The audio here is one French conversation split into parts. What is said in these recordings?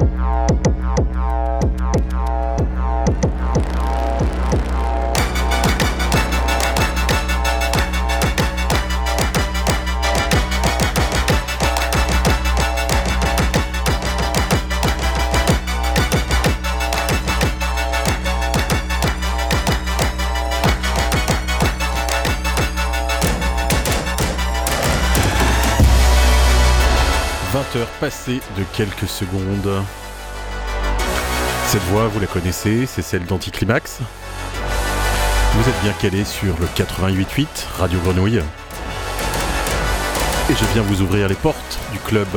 No, no, no. Passé de quelques secondes. Cette voix, vous la connaissez, c'est celle d'Anticlimax. Vous êtes bien calé sur le 88.8 Radio Grenouille. Et je viens vous ouvrir les portes du club.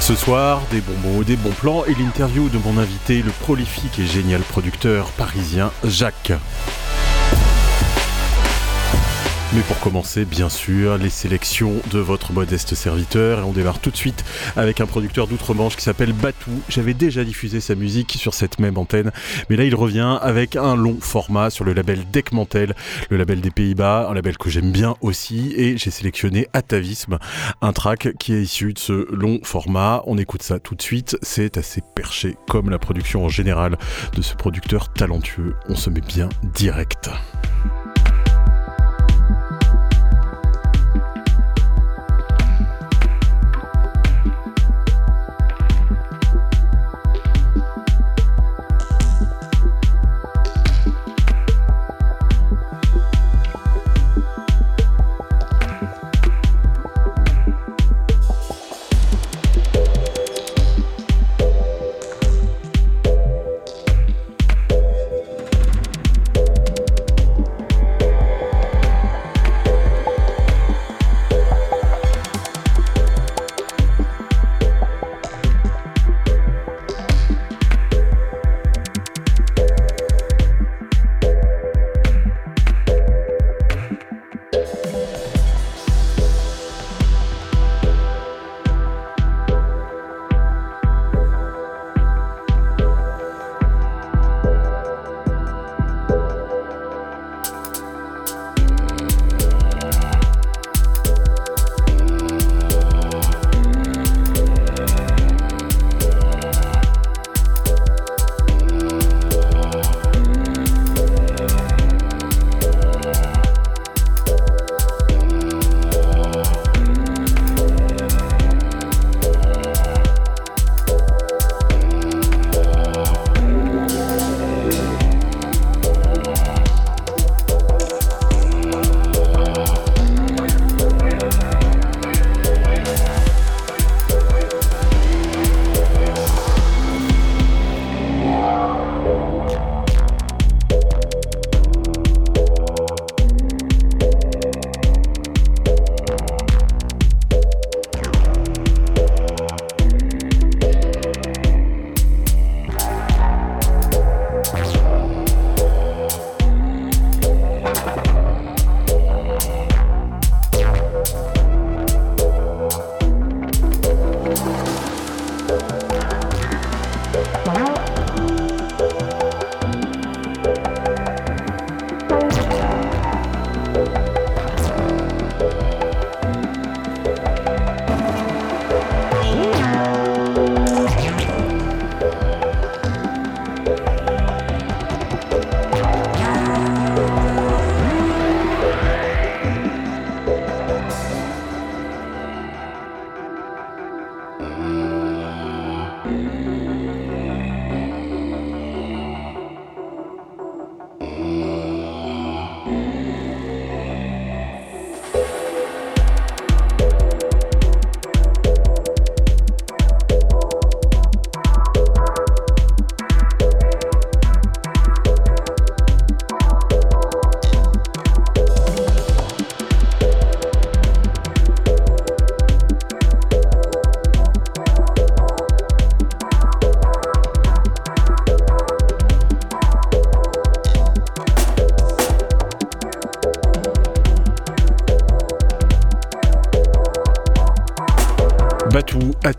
Ce soir, des bons mots, des bons plans et l'interview de mon invité, le prolifique et génial producteur parisien Jacques. Mais pour commencer, bien sûr, les sélections de votre modeste serviteur. Et on démarre tout de suite avec un producteur d'outre-Manche qui s'appelle Batou. J'avais déjà diffusé sa musique sur cette même antenne, mais là il revient avec un long format sur le label Deckmantel, le label des Pays-Bas, un label que j'aime bien aussi. Et j'ai sélectionné Atavisme, un track qui est issu de ce long format. On écoute ça tout de suite. C'est assez perché comme la production en général de ce producteur talentueux. On se met bien direct.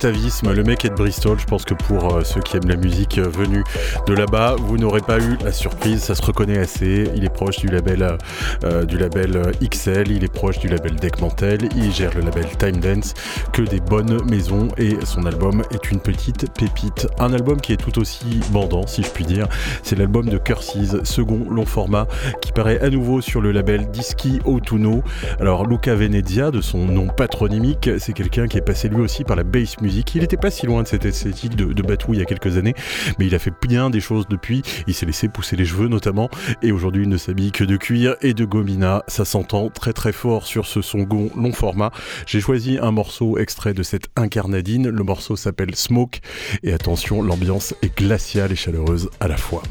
Le mec est de Bristol. Je pense que pour euh, ceux qui aiment la musique euh, venue de là-bas, vous n'aurez pas eu la surprise. Ça se reconnaît assez. Il est proche du label, euh, du label XL. Il est proche du label Deckmantel. Il gère le label Time Dance. Que des bonnes maisons. Et son album est une petite pépite. Un album qui est tout aussi bandant, si je puis dire. C'est l'album de Curses, second long format, qui paraît à nouveau sur le label Disky Autuno. Alors Luca Venezia, de son nom patronymique, c'est quelqu'un qui est passé lui aussi par la bass music. Il n'était pas si loin de cette esthétique de, de Batou il y a quelques années, mais il a fait bien des choses depuis. Il s'est laissé pousser les cheveux notamment, et aujourd'hui il ne s'habille que de cuir et de gomina. Ça s'entend très très fort sur ce son long format. J'ai choisi un morceau extrait de cette incarnadine. Le morceau s'appelle Smoke, et attention, l'ambiance est glaciale et chaleureuse à la fois.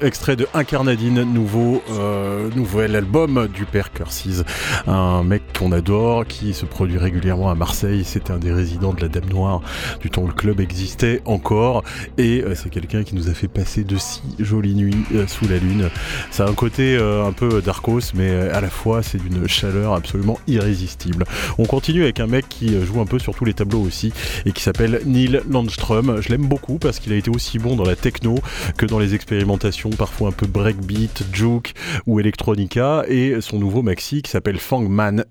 Extrait de Incarnadine, nouveau, euh, nouvel album du père Cursis. Un mec qu'on adore, qui se produit régulièrement à Marseille. C'était un des résidents de la Dame Noire du temps où le club existait encore. Et euh, c'est quelqu'un qui nous a fait passer de si jolies nuits euh, sous la lune. Ça a un côté un peu darkos, mais à la fois c'est d'une chaleur absolument irrésistible. On continue avec un mec qui joue un peu sur tous les tableaux aussi et qui s'appelle Neil Landström. Je l'aime beaucoup parce qu'il a été aussi bon dans la techno que dans les expériments d'expérimentation, parfois un peu breakbeat, juke ou electronica, et son nouveau maxi qui s'appelle Fangman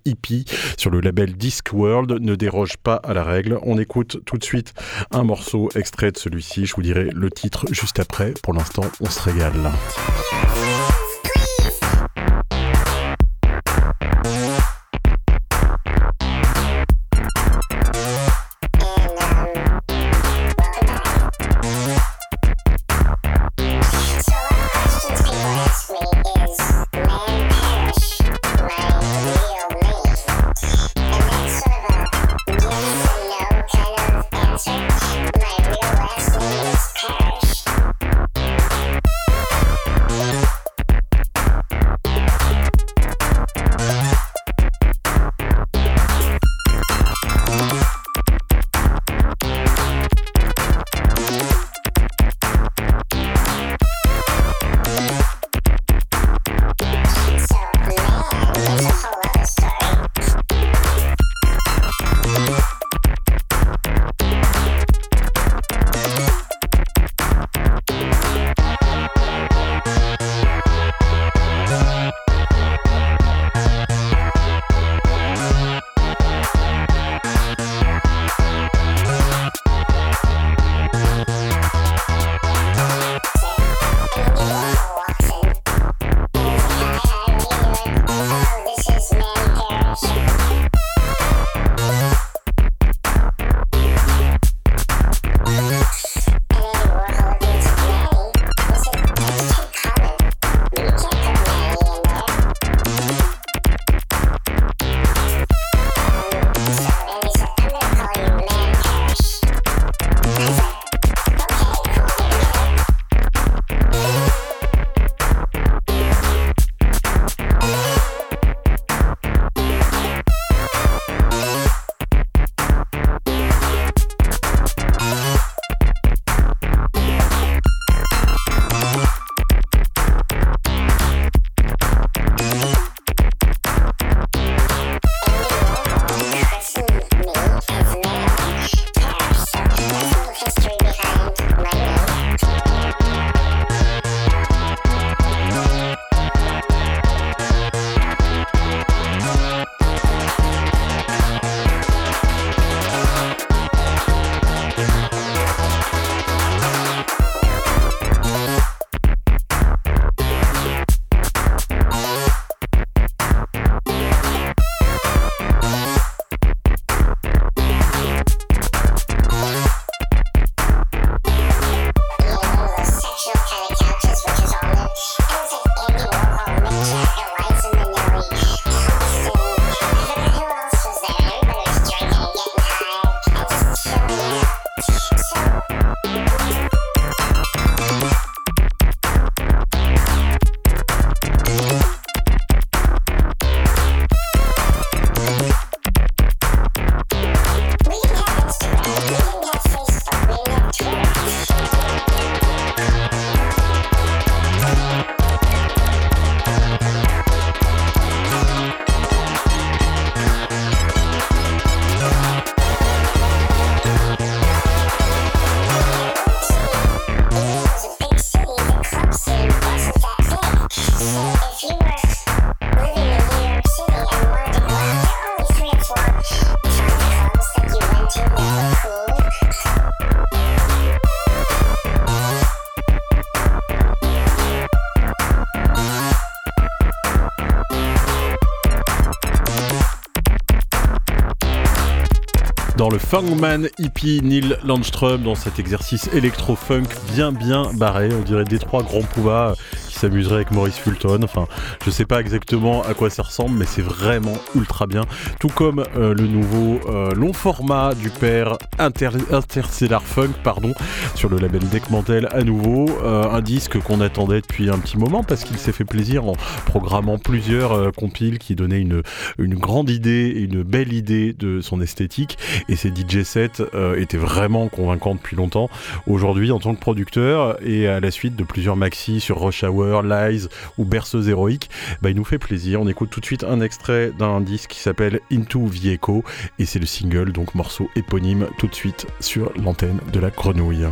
Sur le label Discworld ne déroge pas à la règle. On écoute tout de suite un morceau extrait de celui-ci, je vous dirai le titre juste après. Pour l'instant, on se régale. Le Funkman hippie Neil Landstrom dans cet exercice électro-funk bien bien barré. On dirait des trois grands pouvas s'amuserait avec Maurice Fulton. Enfin, je sais pas exactement à quoi ça ressemble, mais c'est vraiment ultra bien. Tout comme euh, le nouveau euh, long format du père Interstellar Funk, pardon, sur le label Deckmantel à nouveau. Euh, un disque qu'on attendait depuis un petit moment parce qu'il s'est fait plaisir en programmant plusieurs compiles qui donnaient une, une grande idée et une belle idée de son esthétique. Et ces DJ sets étaient vraiment convaincants depuis longtemps. Aujourd'hui, en tant que producteur et à la suite de plusieurs maxi sur Rush Hour, Lies ou Berceuse héroïque, bah, il nous fait plaisir. On écoute tout de suite un extrait d'un disque qui s'appelle Into Vieco et c'est le single, donc morceau éponyme, tout de suite sur l'antenne de la grenouille.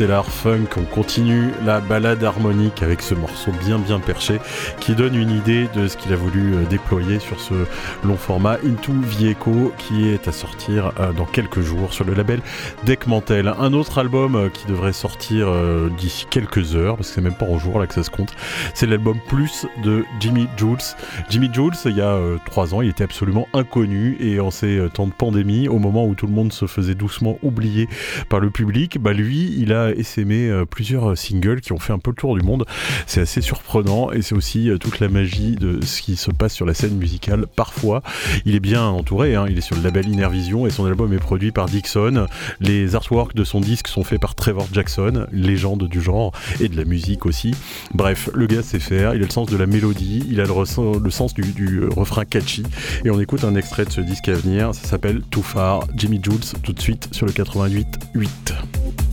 Interstellar Funk. On continue la balade harmonique avec ce morceau bien bien perché qui donne une idée de ce qu'il a voulu euh, déployer sur ce long format Into Vieco qui est à sortir euh, dans quelques jours sur le label Deckmantel. Un autre album euh, qui devrait sortir d'ici quelques heures parce que c'est même pas en jour là que ça se compte. C'est l'album Plus de Jimmy Jules. Jimmy Jules, il y a trois ans, il était absolument inconnu et en ces temps de pandémie, au moment où tout le monde se faisait doucement oublier par le public, bah lui, il a essaimé plusieurs singles qui ont fait un peu le tour du monde. C'est assez surprenant et c'est aussi toute la magie de ce qui se passe sur la scène musicale parfois. Il est bien entouré, hein. il est sur le label Innervision et son album est produit par Dixon. Les artworks de son disque sont faits par Trevor Jackson, légende du genre et de la musique aussi. Bref, le gars sait faire, il a le sens de la mélodie, il a le, sens du, du, refrain catchy et on écoute un extrait de ce disque à venir, ça s'appelle Too Far, Jimmy Jules tout de suite sur le 88.8. Far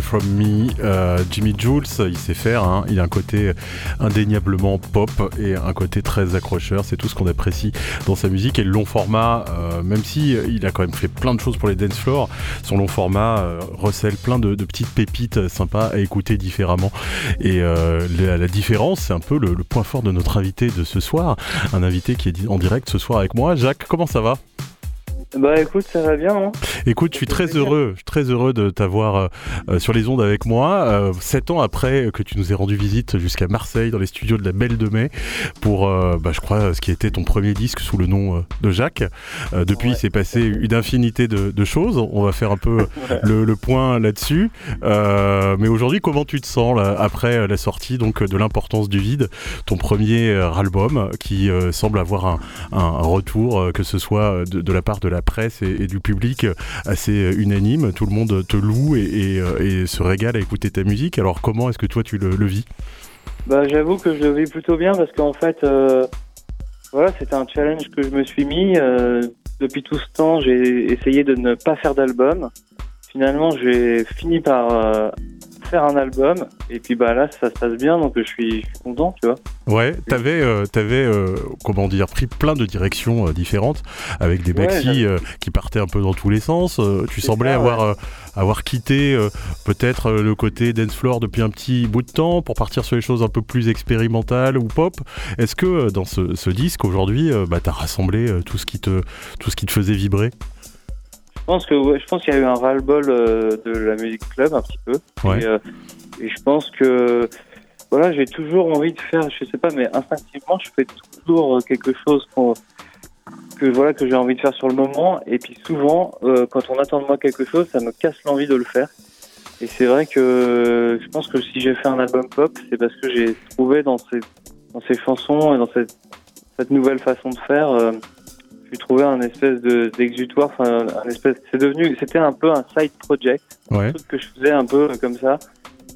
From Me. Euh, Jimmy Jules, il sait faire, hein. il a un côté indéniablement pop et un côté très accrocheur. C'est tout ce qu'on apprécie dans sa musique. Et le long format, euh, même si il a quand même fait plein de choses pour les dance floors, son long format recèle plein de, petites pépites sympas à écouter différemment. Et la, différence, c'est un peu le, le point fort de notre invité de ce soir. Un invité qui est en direct ce soir avec moi. Jacques, comment ça va? Bah écoute, ça va bien. Hein écoute, je suis très heureux, je suis très heureux de t'avoir euh, euh, sur les ondes avec moi. Euh, sept ans après que tu nous aies rendu visite jusqu'à Marseille, dans les studios de la Belle de Mai, pour, bah, je crois, ce qui était ton premier disque sous le nom de Jacques. depuis, il s'est passé une infinité de, choses. On va faire un peu le, point là-dessus. mais aujourd'hui, comment tu te sens là, après la sortie donc de l'importance du vide, ton premier album qui semble avoir un, un retour, que ce soit de, de la part de la presse et, du public assez unanime. Tout le monde te loue euh, et, se régale à écouter ta musique. Alors comment est-ce que toi tu le, vis? Bah, J'avoue que je le vis plutôt bien parce qu'en fait, euh, voilà, c'était un challenge que je me suis mis. Euh, depuis tout ce temps, j'ai essayé de ne pas faire d'album. Finalement, j'ai fini par faire un album et puis bah là ça se passe bien donc je suis, content tu vois. Ouais, t'avais euh, avais, euh, comment dire pris plein de directions euh, différentes avec des maxi qui partaient un peu dans tous les sens. tu semblais avoir avoir quitté peut-être le côté dance floor depuis un petit bout de temps pour partir sur les choses un peu plus expérimentales ou pop. Est-ce que dans ce, disque aujourd'hui, bah, t'as rassemblé tout ce qui te tout ce qui te faisait vibrer? Je pense que je pense qu'il y a eu un ras-le-bol euh, de la musique club un petit peu. Euh, et, je pense que voilà, j'ai toujours envie de faire, je sais pas, mais instinctivement, je fais toujours quelque chose que voilà que j'ai envie de faire sur le moment. Et puis souvent, euh, quand on attend de moi quelque chose, ça me casse l'envie de le faire. Et c'est vrai que je pense que si j'ai fait un album pop, c'est parce que j'ai trouvé dans ces dans ces chansons et dans cette cette nouvelle façon de faire trouvé un espèce de d'exutoire, enfin un espèce. C'est devenu, c'était un peu un side project, un truc que je faisais un peu comme ça.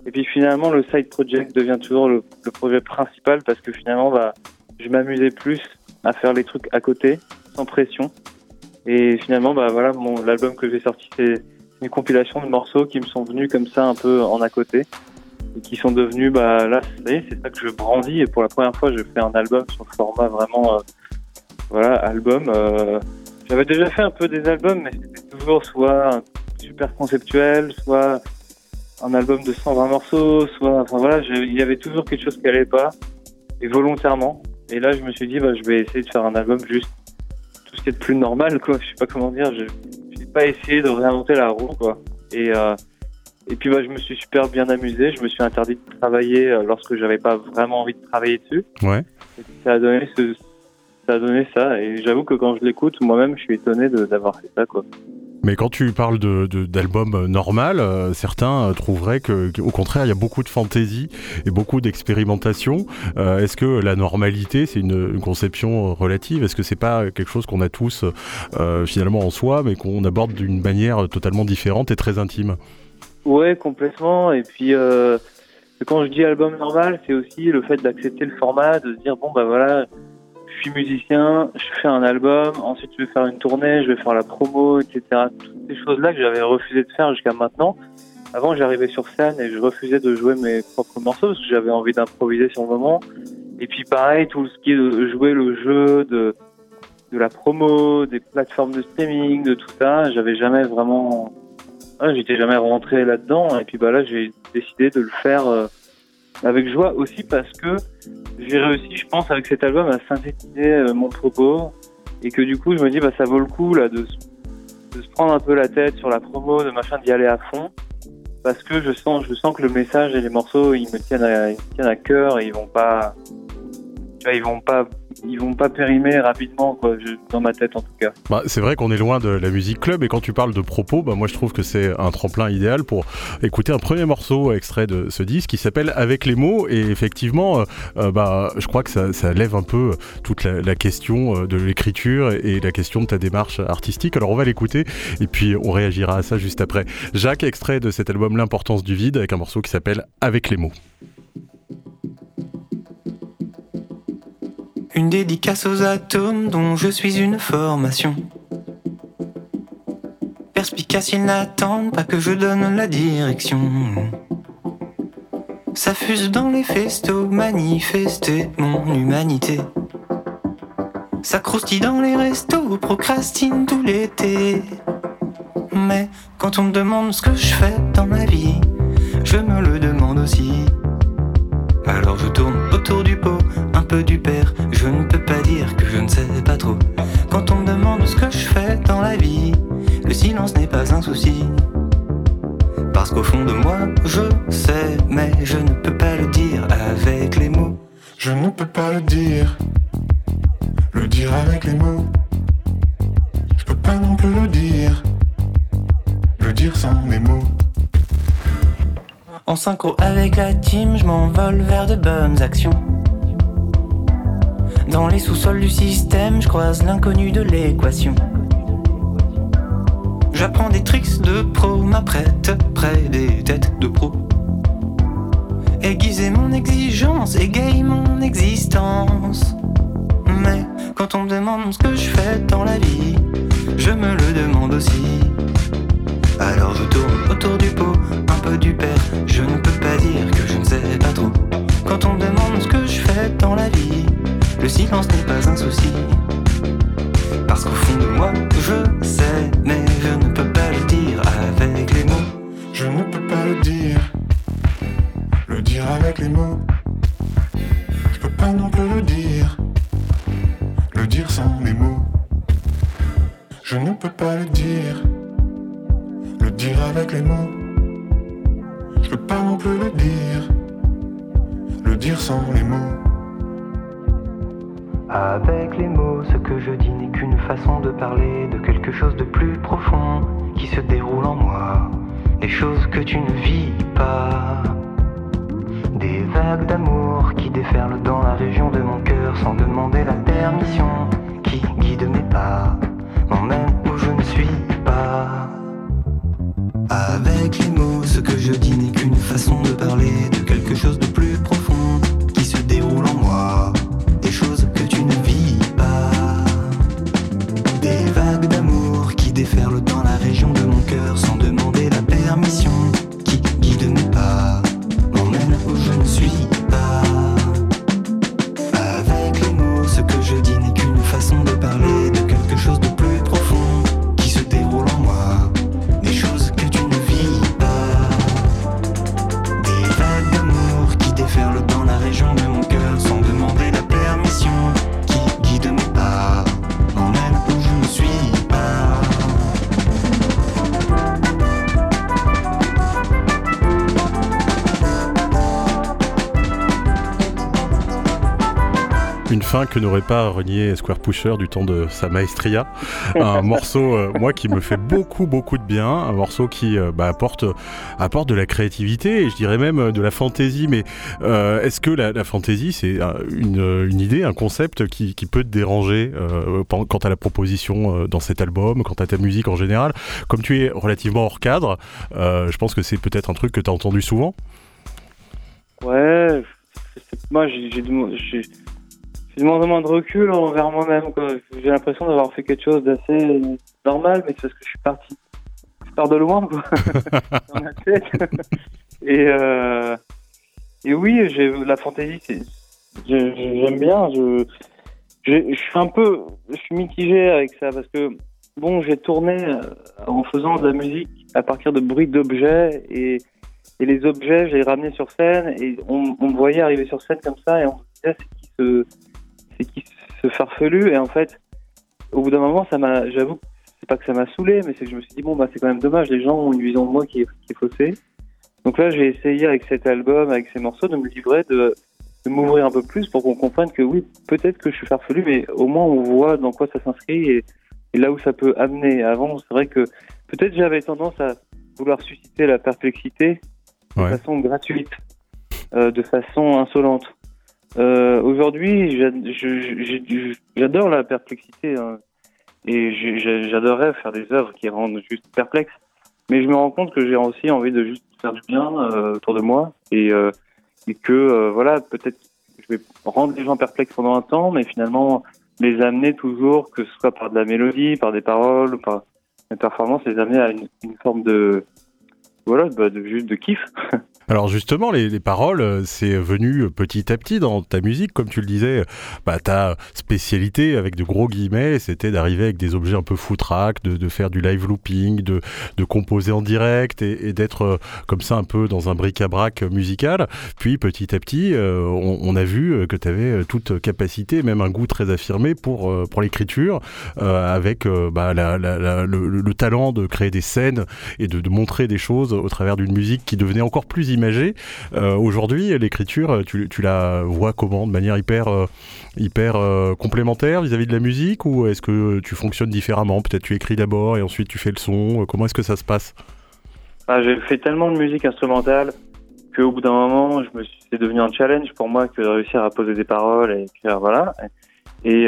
Et puis finalement, le side project devient toujours le, projet principal parce que finalement, bah, je m'amusais plus à faire les trucs à côté, sans pression. Et finalement, bah voilà, mon l'album que j'ai sorti, c'est une compilation de morceaux qui me sont venus comme ça un peu en à côté et qui sont devenus, bah là, c'est ça que je brandis. Et pour la première fois, je fais un album sur le format vraiment euh, voilà, album. Euh, j'avais déjà fait un peu des albums, mais c'était toujours soit super conceptuel, soit un album de 120 morceaux, soit, enfin voilà, il y avait toujours quelque chose qui allait pas, et volontairement. Et là, je me suis dit, bah, je vais essayer de faire un album juste tout ce qui est de plus normal, quoi. Je sais pas comment dire. Je n'ai pas essayé de réinventer la roue, quoi. Et euh, et puis, bah, je me suis super bien amusé. Je me suis interdit de travailler euh, lorsque j'avais pas vraiment envie de travailler dessus. Ouais. Et ça a donné ce, ça a donné ça. Et j'avoue que quand je l'écoute, moi-même, je suis étonné d'avoir fait ça, quoi. Mais quand tu parles d'album de, normal, euh, certains trouveraient que, au contraire, il y a beaucoup de fantaisie et beaucoup d'expérimentation. Euh, est-ce que la normalité, c'est une, conception relative? Est-ce que c'est pas quelque chose qu'on a tous euh, finalement en soi, mais qu'on aborde d'une manière totalement différente et très intime? Ouais, complètement. Et puis, quand je dis album normal, c'est aussi le fait d'accepter le format, de se dire bon bah voilà je suis musicien, je fais un album, ensuite je vais faire une tournée, je vais faire la promo, etc. Toutes ces choses-là que j'avais refusé de faire jusqu'à maintenant. Avant, j'arrivais sur scène et je refusais de jouer mes propres morceaux parce que j'avais envie d'improviser sur le moment. Et puis pareil, tout ce qui est de jouer le jeu, de, la promo, des plateformes de streaming, de tout ça, j'avais jamais vraiment... J'étais jamais rentré là-dedans. Et puis bah là, j'ai décidé de le faire... Euh, avec joie aussi parce que j'ai réussi, je pense, avec cet album à synthétiser euh, mon propos. Et que du coup, je me dis, bah, ça vaut le coup là de, de se prendre un peu la tête sur la promo, de machin, d'y aller à fond. Parce que je sens, je sens que le message et les morceaux, ils me tiennent à, ils me tiennent à cœur et ils vont pas, tu vois, ils vont pas ils vont pas périmer rapidement, quoi, dans ma tête en tout cas. Bah, c'est vrai qu'on est loin de la musique club et quand tu parles de propos, bah, moi je trouve que c'est un tremplin idéal pour écouter un premier morceau extrait de ce disque qui s'appelle Avec les mots et effectivement, euh, euh, bah, je crois que ça, lève un peu toute la, question euh, de l'écriture et la question de ta démarche artistique. Alors on va l'écouter et puis on réagira à ça juste après. Jacques, extrait de cet album L'importance du vide avec un morceau qui s'appelle Avec les mots. Une dédicace aux atomes dont je suis une formation. Perspicace, ils n'attendent pas que je donne la direction. Ça fuse dans les festos, manifester mon humanité. Ça croustille dans les restos, procrastine tout l'été. Mais quand on me demande ce que je fais dans ma vie, je me le demande aussi. Alors je tourne peu du père. Je ne peux pas dire que je ne sais pas trop. Quand on me demande ce que je fais dans la vie, le silence n'est pas un souci. Parce qu'au fond de moi, je sais, mais je ne peux pas le dire avec les mots. Je ne peux pas le dire, le dire avec les mots. Je peux pas non plus le dire, le dire sans mes mots. En synchro avec la team, je m'envole vers de bonnes actions. Dans les sous-sols du système, je croise l'inconnu de l'équation. J'apprends des tricks de pro, m'apprête près des têtes de pro. Aiguiser mon exigence, égayer mon existence. Mais quand on me demande ce que je fais dans la vie, je me le demande aussi. Alors je tourne autour du pot, un peu du père. Je ne peux pas dire que je ne sais pas trop. Quand on me demande ce que je fais dans la vie, le silence n'est pas un souci. Parce qu'au fond de moi, je sais, mais je ne peux pas le dire avec les mots. Je ne peux pas le dire, le dire avec les mots. Je peux pas non plus le dire, le dire sans les mots. Je ne peux pas le dire, le dire avec les mots. Je peux pas non plus le dire, le dire sans les mots. Avec les mots, ce que je dis n'est qu'une façon de parler de quelque chose de plus profond qui se déroule en moi. Des choses que tu ne vis pas. Des vagues d'amour qui déferlent dans la région de mon cœur sans demander la permission. Qui guide mes pas, m'emmène où je ne suis pas. Avec les mots, ce que je dis n'est qu'une façon de parler de quelque chose de fin que n'aurait pas renié Square Pusher du temps de sa maestria. Un morceau, euh, moi, qui me fait beaucoup, beaucoup de bien. Un morceau qui euh, bah, apporte, apporte de la créativité et je dirais même euh, de la fantaisie. Mais euh, est-ce que la, la fantaisie, c'est une, une idée, un concept qui, qui peut te déranger quant à la proposition dans cet album, quant à ta musique en général? Comme tu es relativement hors cadre, je pense que c'est peut-être un truc que tu as entendu souvent. Ouais, moi j'ai de moins en moins de recul envers moi-même. J'ai l'impression d'avoir fait quelque chose d'assez normal, mais c'est parce que je suis parti. Je pars de loin, quoi, dans ma tête. et, euh, et oui, la fantaisie, j'aime bien. Je, je, je suis un peu, je suis mitigé avec ça parce que bon, j'ai tourné euh, en faisant de la musique à partir de bruits d'objets et et les objets, je les ramenais sur scène et on, on me voyait arriver sur scène comme ça et on se disait c'est qui ce, c'est qui ce farfelu et en fait, au bout d'un moment, ça m'a, j'avoue, c'est pas que ça m'a saoulé, mais c'est que je me suis dit bon bah c'est quand même dommage, les gens ont une vision de moi qui est, qui est faussée. Donc là, j'ai essayé avec cet album, avec ces morceaux, de me livrer, de, de m'ouvrir un peu plus pour qu'on comprenne que oui, peut-être que je suis farfelu, mais au moins on voit dans quoi ça s'inscrit et, et là où ça peut amener. Avant, c'est vrai que peut-être j'avais tendance à vouloir susciter la perplexité de Ouais. façon gratuite, euh, de façon insolente. Euh, Aujourd'hui, j'adore la perplexité hein, et j'adorerais faire des œuvres qui rendent juste perplexe. Mais je me rends compte que j'ai aussi envie de juste faire du bien euh, autour de moi et, euh, et que euh, voilà, peut-être je vais rendre les gens perplexes pendant un temps, mais finalement les amener toujours, que ce soit par de la mélodie, par des paroles, par mes performances, les amener à une forme de voilà, bah, de, juste de kiff. Alors justement, les, paroles, euh, c'est venu petit à petit dans ta musique, comme tu le disais. Bah, ta spécialité, avec de gros guillemets, c'était d'arriver avec des objets un peu foutraques, de, faire du live looping, de, composer en direct et, d'être euh, comme ça un peu dans un bric-à-brac musical. Puis petit à petit, euh, on, a vu que tu avais toute capacité, même un goût très affirmé pour, pour l'écriture, avec bah, le, talent de créer des scènes et de montrer des choses au travers d'une musique qui devenait encore plus imagée. Euh, aujourd'hui, l'écriture, tu, la vois comment? De manière hyper, euh, hyper euh, complémentaire vis-à-vis de la musique Ou est-ce que tu fonctionnes différemment? Peut-être tu écris d'abord et ensuite tu fais le son. Comment est-ce que ça se passe? Ah, J'ai fait tellement de musique instrumentale qu'au bout d'un moment, c'est devenu un challenge pour moi que de réussir à poser des paroles et écrire, voilà. Et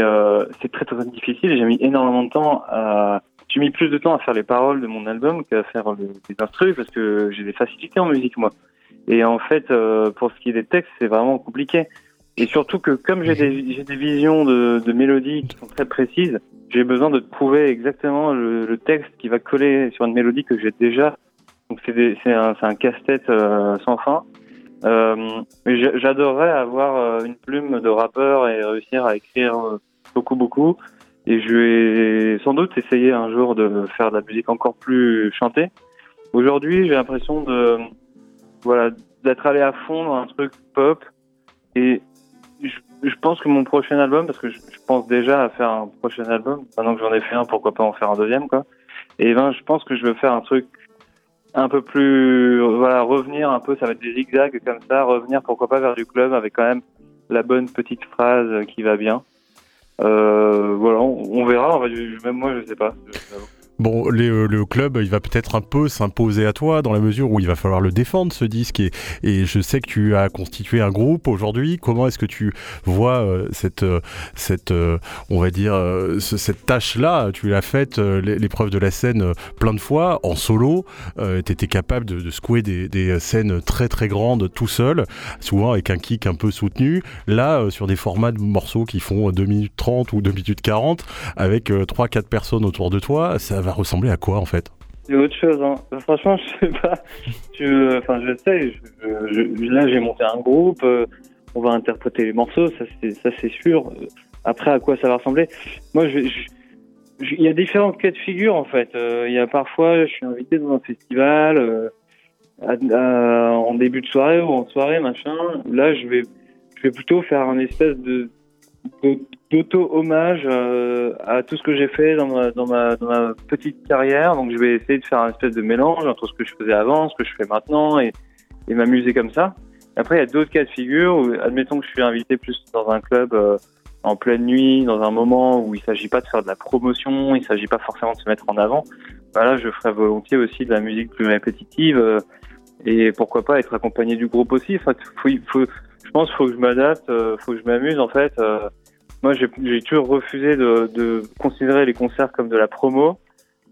c'est très très difficile. J'ai mis énormément de temps à j'ai mis plus de temps à faire les paroles de mon album qu'à faire les instruments parce que j'ai des facilités en musique moi. Et en fait, euh, pour ce qui est des textes, c'est vraiment compliqué. Et surtout que comme j'ai des, visions de, mélodies qui sont très précises, j'ai besoin de trouver exactement le, le, texte qui va coller sur une mélodie que j'ai déjà. Donc c'est, un, casse-tête euh, sans fin. Euh, j'adorerais avoir euh, une plume de rappeur et réussir à écrire beaucoup beaucoup et je vais sans doute essayer un jour de faire de la musique encore plus chantée. Aujourd'hui, j'ai l'impression d'être allé à fond dans un truc pop et je, pense que mon prochain album, parce que je, pense déjà à faire un prochain album, maintenant que j'en ai fait un, pourquoi pas en faire un deuxième. Et ben, je pense que je veux faire un truc un peu plus voilà revenir un peu, ça va être des zigzags comme ça, revenir pourquoi pas vers du club avec quand même la bonne petite phrase qui va bien. Euh, voilà, on, verra. même moi, je sais pas. Bon, euh, le club, il va peut-être un peu s'imposer à toi dans la mesure où il va falloir le défendre ce disque. Et, je sais que tu as constitué un groupe aujourd'hui. Comment est-ce que tu vois euh, cette, euh, cette, on va dire, cette tâche-là? Tu l'as faite, l'épreuve de la scène, plein de fois en solo. tu étais capable de, de secouer des, des, scènes très très grandes tout seul, souvent avec un kick un peu soutenu. Là, sur des formats de morceaux qui font 2 minutes 30 ou 2 minutes 40, avec 3-4 personnes autour de toi, ça va ressembler à quoi en fait? C'est autre chose. Hein. Franchement, je sais pas. Je, sais. là, j'ai monté un groupe. Euh, on va interpréter les morceaux. Ça, c'est, sûr. Après, à quoi ça va ressembler? Moi, il y a différents cas de figure en fait. Euh, il y a parfois, je suis invité dans un festival euh, en début de soirée ou en soirée, machin. Là, je vais, je vais plutôt faire un espèce de d'auto-hommage euh, à tout ce que j'ai fait dans ma, dans, ma, dans ma petite carrière. Donc je vais essayer de faire un espèce de mélange entre ce que je faisais avant, ce que je fais maintenant et, et m'amuser comme ça. Après, il y a d'autres cas de figure où, admettons que je suis invité plus dans un club euh, en pleine nuit, dans un moment où il s'agit pas de faire de la promotion, il s'agit pas forcément de se mettre en avant. Bah là, je ferai volontiers aussi de la musique plus répétitive euh, et pourquoi pas être accompagné du groupe aussi. Enfin, faut, faut, je pense qu'il faut que je m'adapte, euh, faut que je m'amuse en fait. Euh, moi, j'ai toujours refusé de, considérer les concerts comme de la promo,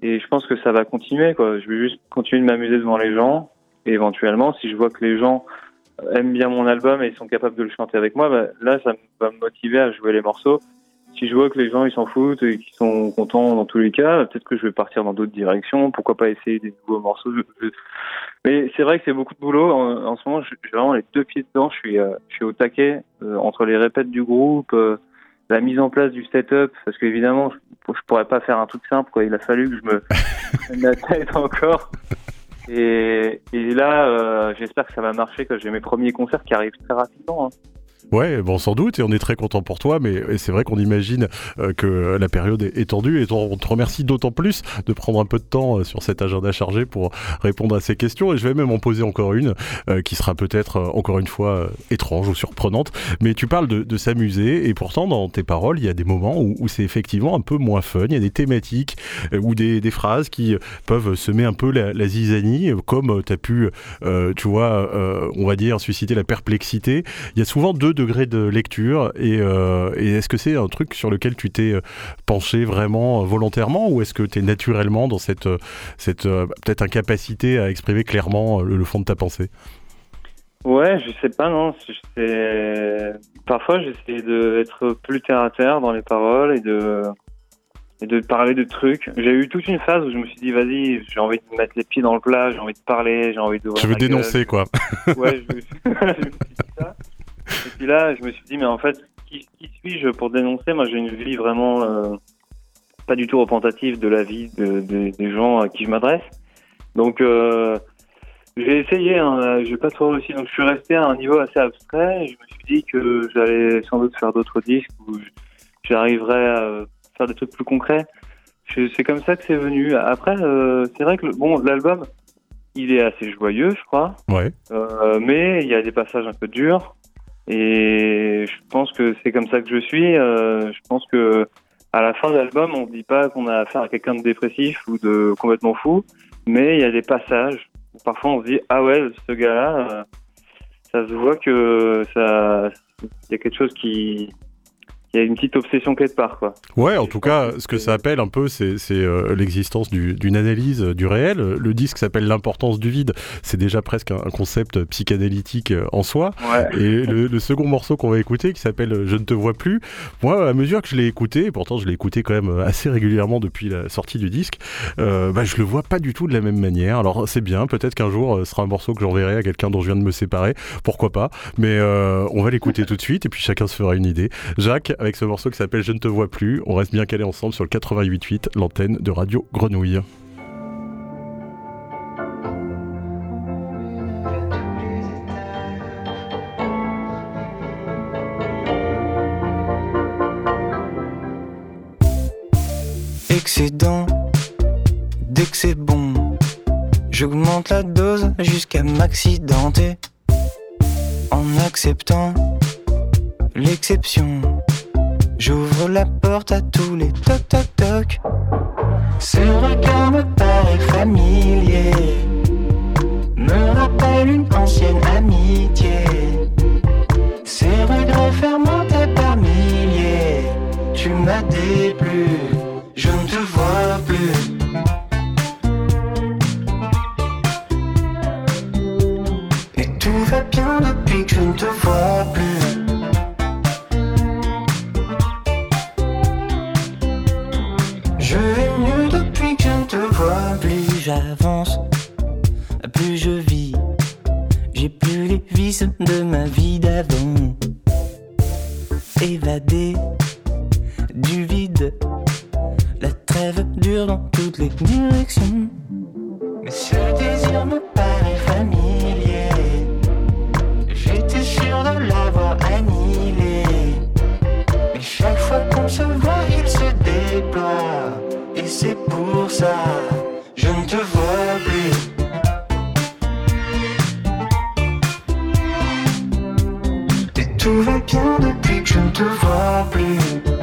et je pense que ça va continuer. Quoi. Je vais juste continuer de m'amuser devant les gens, et éventuellement, si je vois que les gens aiment bien mon album et sont capables de le chanter avec moi, bah, là, ça va me motiver à jouer les morceaux. Si je vois que les gens ils s'en foutent et qu'ils sont contents dans tous les cas, peut-être que je vais partir dans d'autres directions. Pourquoi pas essayer des nouveaux morceaux Mais c'est vrai que c'est beaucoup de boulot. En, ce moment, j'ai vraiment les deux pieds dedans. Je suis, euh, je suis au taquet euh, entre les répètes du groupe, euh, la mise en place du setup, parce qu'évidemment, je, je pourrais pas faire un truc simple. Quoi. Il a fallu que je me la tête encore. Et, et là, j'espère que ça va marcher, que j'ai mes premiers concerts qui arrivent très rapidement. Hein. Ouais, bon, sans doute, et on est très content pour toi, mais c'est vrai qu'on imagine euh, que la période est, tendue, et on te remercie d'autant plus de prendre un peu de temps euh, sur cet agenda chargé pour répondre à ces questions, et je vais même en poser encore une, euh, qui sera peut-être encore une fois étrange ou surprenante, mais tu parles de, s'amuser, et pourtant dans tes paroles, il y a des moments où, c'est effectivement un peu moins fun, il y a des thématiques ou des, phrases qui peuvent semer un peu la, la zizanie, comme tu as pu, tu vois, on va dire, susciter la perplexité. Il y a souvent deux degré de lecture euh, et, est-ce que c'est un truc sur lequel tu t'es euh, penché vraiment euh, volontairement ou est-ce que tu es naturellement dans cette, cette peut-être incapacité à exprimer clairement le, fond de ta pensée? Ouais, je sais pas, non. Parfois, j'essaie d'être plus terre à terre dans les paroles et de et de parler de trucs. J'ai eu toute une phase où je me suis dit, vas-y, j'ai envie de mettre les pieds dans le plat, j'ai envie de parler, j'ai envie de. Je veux dénoncer, quoi. Ouais, je je me suis dit ça. Et puis là, je me suis dit, mais en fait, qui, qui suis-je pour dénoncer? Moi, j'ai une vie vraiment euh, pas du tout représentative de la vie de, de- des gens à qui je m'adresse. Donc, euh, j'ai essayé, hein, j'ai pas trop réussi. Donc, je suis resté à un niveau assez abstrait. Et je me suis dit que j'allais sans doute faire d'autres disques où j'arriverais à faire des trucs plus concrets. C'est comme ça que c'est venu. Après, euh, c'est vrai que le- bon, l'album, il est assez joyeux, je crois. Ouais. Euh, mais il y a des passages un peu durs. Et je pense que c'est comme ça que je suis. Euh, je pense que à la fin de l'album, on ne dit pas qu'on a affaire à quelqu'un de dépressif ou de complètement fou, mais il y a des passages où parfois on se dit ah ouais, ce gars-là, euh, ça se voit que ça, il y a quelque chose qui, il y a une petite obsession quelque part quoi. Ouais, en tout cas, ce que ça appelle un peu, c'est euh, l'existence du- d'une analyse euh, du réel. Le disque s'appelle L'importance du vide. C'est déjà presque un, un concept psychanalytique euh, en soi. Ouais. Et le, le second morceau qu'on va écouter, qui s'appelle Je ne te vois plus, moi, à mesure que je l'ai écouté, et pourtant je l'ai écouté quand même assez régulièrement depuis la sortie du disque, bah, je le vois pas du tout de la même manière. Alors c'est bien, peut-être qu'un jour ce sera un morceau que j'enverrai à quelqu'un dont je viens de me séparer, pourquoi pas. Mais on va l'écouter tout de suite et puis chacun se fera une idée. Jacques, avec ce morceau qui s'appelle Je ne te vois plus, on reste bien calé ensemble sur le 88.8, l'antenne de Radio Grenouille. excédent. Dès que c'est bon, j'augmente la dose jusqu'à m'accidenter. En acceptant l'exception, j'ouvre la porte à tous les toc toc toc. Ce regard me paraît familier, me rappelle une ancienne amitié. Ces regrets fermentés par milliers, tu m'as déplu, je ne te vois plus. Et tout va bien depuis que je ne te vois plus. J'avance, plus je vis. J'ai plus les vices de ma vie d'avant. Évadé du vide, la trêve dure dans toutes les directions. Mais ce désir me paraît familier. J'étais sûr de l'avoir annihilé. Mais chaque fois qu'on se voit, il se déploie. Et c'est pour ça, je ne te vois plus. Tout va bien depuis que je ne te vois plus.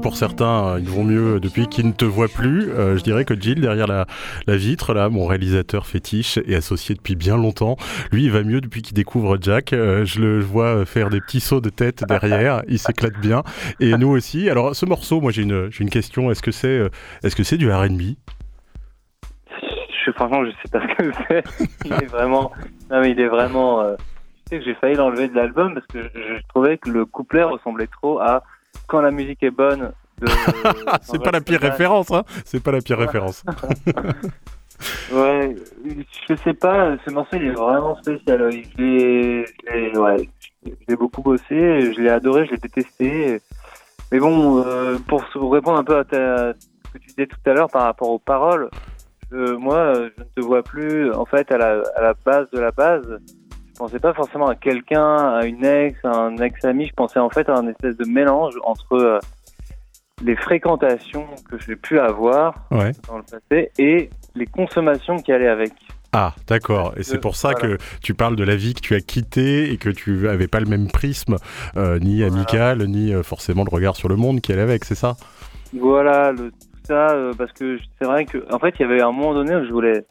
Pour certains ils vont mieux depuis qu'ils ne te voient plus, je dirais que Jill derrière la, vitre là, mon réalisateur fétiche et associé depuis bien longtemps, lui il va mieux depuis qu'il découvre Jack. je le vois faire des petits sauts de tête derrière, il s'éclate bien et nous aussi. Alors ce morceau, moi j'ai une, question, est-ce que c'est est-ce que c'est du R&B je, franchement, je sais pas ce que c'est. il est vraiment, non mais il est vraiment. Euh, tu sais que j'ai failli l'enlever de l'album parce que je, trouvais que le couplet ressemblait trop à quand la musique est bonne. c'est pas la pire référence, hein C'est pas la pire référence. ouais, je sais pas. Ce morceau, il est vraiment spécial. Je l'ai, ouais, j'ai beaucoup bossé. Je l'ai adoré, je l'ai détesté. Mais bon, euh, pour répondre un peu à, ta, ce que tu disais tout à l'heure par rapport aux paroles, moi, je ne te vois plus. En fait, à la, à la base de la base, je pensais pas forcément à quelqu'un, à une ex, à un ex-ami. Je pensais en fait à un espèce de mélange entre euh, les fréquentations que j'ai pu avoir dans le passé et les consommations qui allaient avec. Ah, d'accord. Et c'est pour ça que tu parles de la vie que tu as quittée et que tu n'avais pas le même prisme, euh, ni amical, ni euh, forcément le regard sur le monde qui allait avec, c'est ça? Voilà, le ça euh, parce que c'est vrai que en fait il y avait un moment donné où je voulais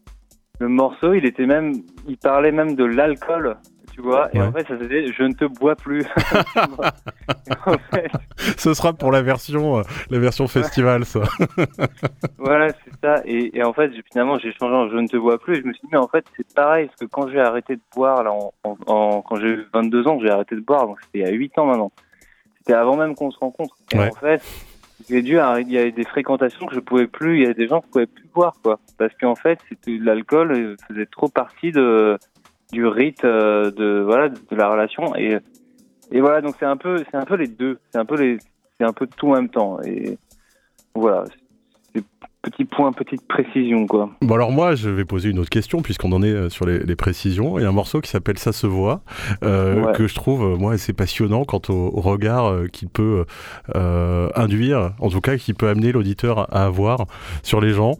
le morceau il était même il parlait même de l'alcool tu vois et en fait ça c'était je ne te bois plus. Ce sera pour la version euh, la version festival ça. Voilà c'est ça. Et, et, en fait finalement j'ai changé en je ne te bois plus et je me suis dit mais en fait c'est pareil parce que quand j'ai arrêté de boire là en, quand j'ai eu 22 ans j'ai arrêté de boire donc c'était il y a 8 ans maintenant. C'était avant même qu'on se rencontre. Et en fait dû il y a des fréquentations que je pouvais plus, il y a des gens que je pouvais plus voir quoi, parce qu'en fait c'était l'alcool faisait trop partie de du rite euh, de voilà de la relation. Et et voilà donc c'est un peu c'est un peu les deux, c'est un peu les c'est un peu tout en même temps. Et voilà petit point, petite précision, quoi. Bon, alors moi, je vais poser une autre question, puisqu'on en est euh, sur les, précisions. Il y a un morceau qui s'appelle Ça se voit, euh, que je trouve, euh, moi, assez passionnant quant au, regard qu'il peut induire, en tout cas, qu'il peut amener l'auditeur à avoir sur les gens.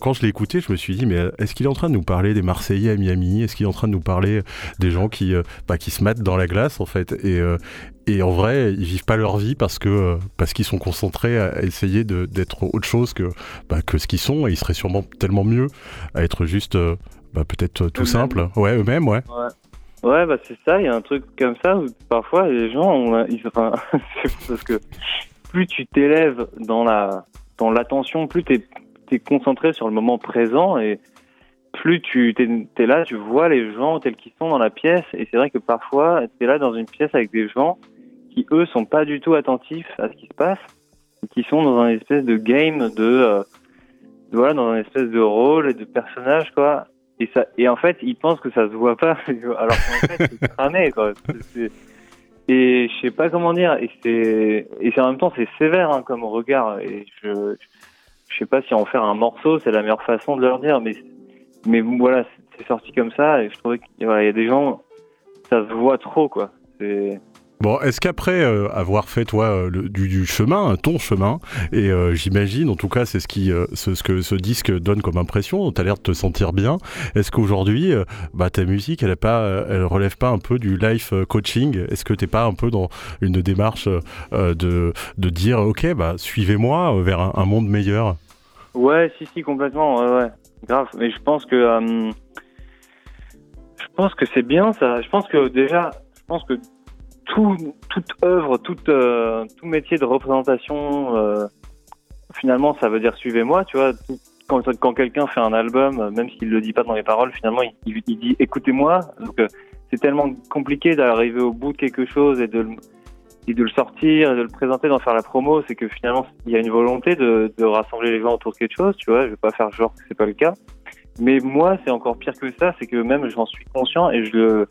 quand je l'ai écouté, je me suis dit, mais est-ce qu'il est en train de nous parler des Marseillais à Miami? Est-ce qu'il est en train de nous parler des gens qui, bah, qui se mettent dans la glace, en fait? Et, et en vrai, ils vivent pas leur vie parce que parce qu'ils sont concentrés à essayer d'être autre chose que bah, que ce qu'ils sont. Et ils seraient sûrement tellement mieux à être juste euh, bah, peut-être tout simple. Ouais, eux-mêmes, ouais. ouais. bah c'est ça. Il y a un truc comme ça où parfois les gens, ils, enfin, parce que plus tu t'élèves dans la dans l'attention, plus tu es, concentré sur le moment présent et plus tu es, là, tu vois les gens tels qu'ils sont dans la pièce. Et c'est vrai que parfois, tu es là dans une pièce avec des gens qui, eux, sont pas du tout attentifs à ce qui se passe, qui sont dans un espèce de game de, euh, voilà, dans un espèce de rôle et de personnage, quoi. Et ça, et en fait, ils pensent que ça se voit pas, alors qu'en fait, c'est cramé, quoi. Et je sais pas comment dire, et c'est, et en même temps, c'est sévère, hein, comme regard. Et je, je sais pas si en faire un morceau, c'est la meilleure façon de leur dire, mais, mais voilà, c'est sorti comme ça, et je trouvais qu'il y a des gens, ça se voit trop, quoi. C'est, Bon, est-ce qu'après euh, avoir fait toi euh, du, chemin, ton chemin, et euh, j'imagine, en tout cas, c'est ce qui, ce, que ce disque donne comme impression. T'as l'air de te sentir bien. Est-ce qu'aujourd'hui, bah, ta musique, elle, pas, elle relève pas un peu du life coaching? Est-ce que t'es pas un peu dans une démarche de, de dire, ok, bah suivez-moi vers un, monde meilleur? Ouais, si, si, complètement. Ouais, ouais. grave. Mais je pense que je pense que c'est bien ça. Je pense que déjà, je pense que tout, toute œuvre, toute, euh, tout métier de représentation, euh, finalement, ça veut dire suivez-moi, tu vois. Quand, quelqu'un fait un album, même s'il le dit pas dans les paroles, finalement, il, dit écoutez-moi. Donc, euh, c'est tellement compliqué d'arriver au bout de quelque chose et de, le sortir, de le présenter, d'en faire la promo. C'est que finalement, il y a une volonté de, de rassembler les gens autour de quelque chose, tu vois. Je vais pas faire genre que c'est pas le cas. Mais moi, c'est encore pire que ça, c'est que même j'en suis conscient et je le,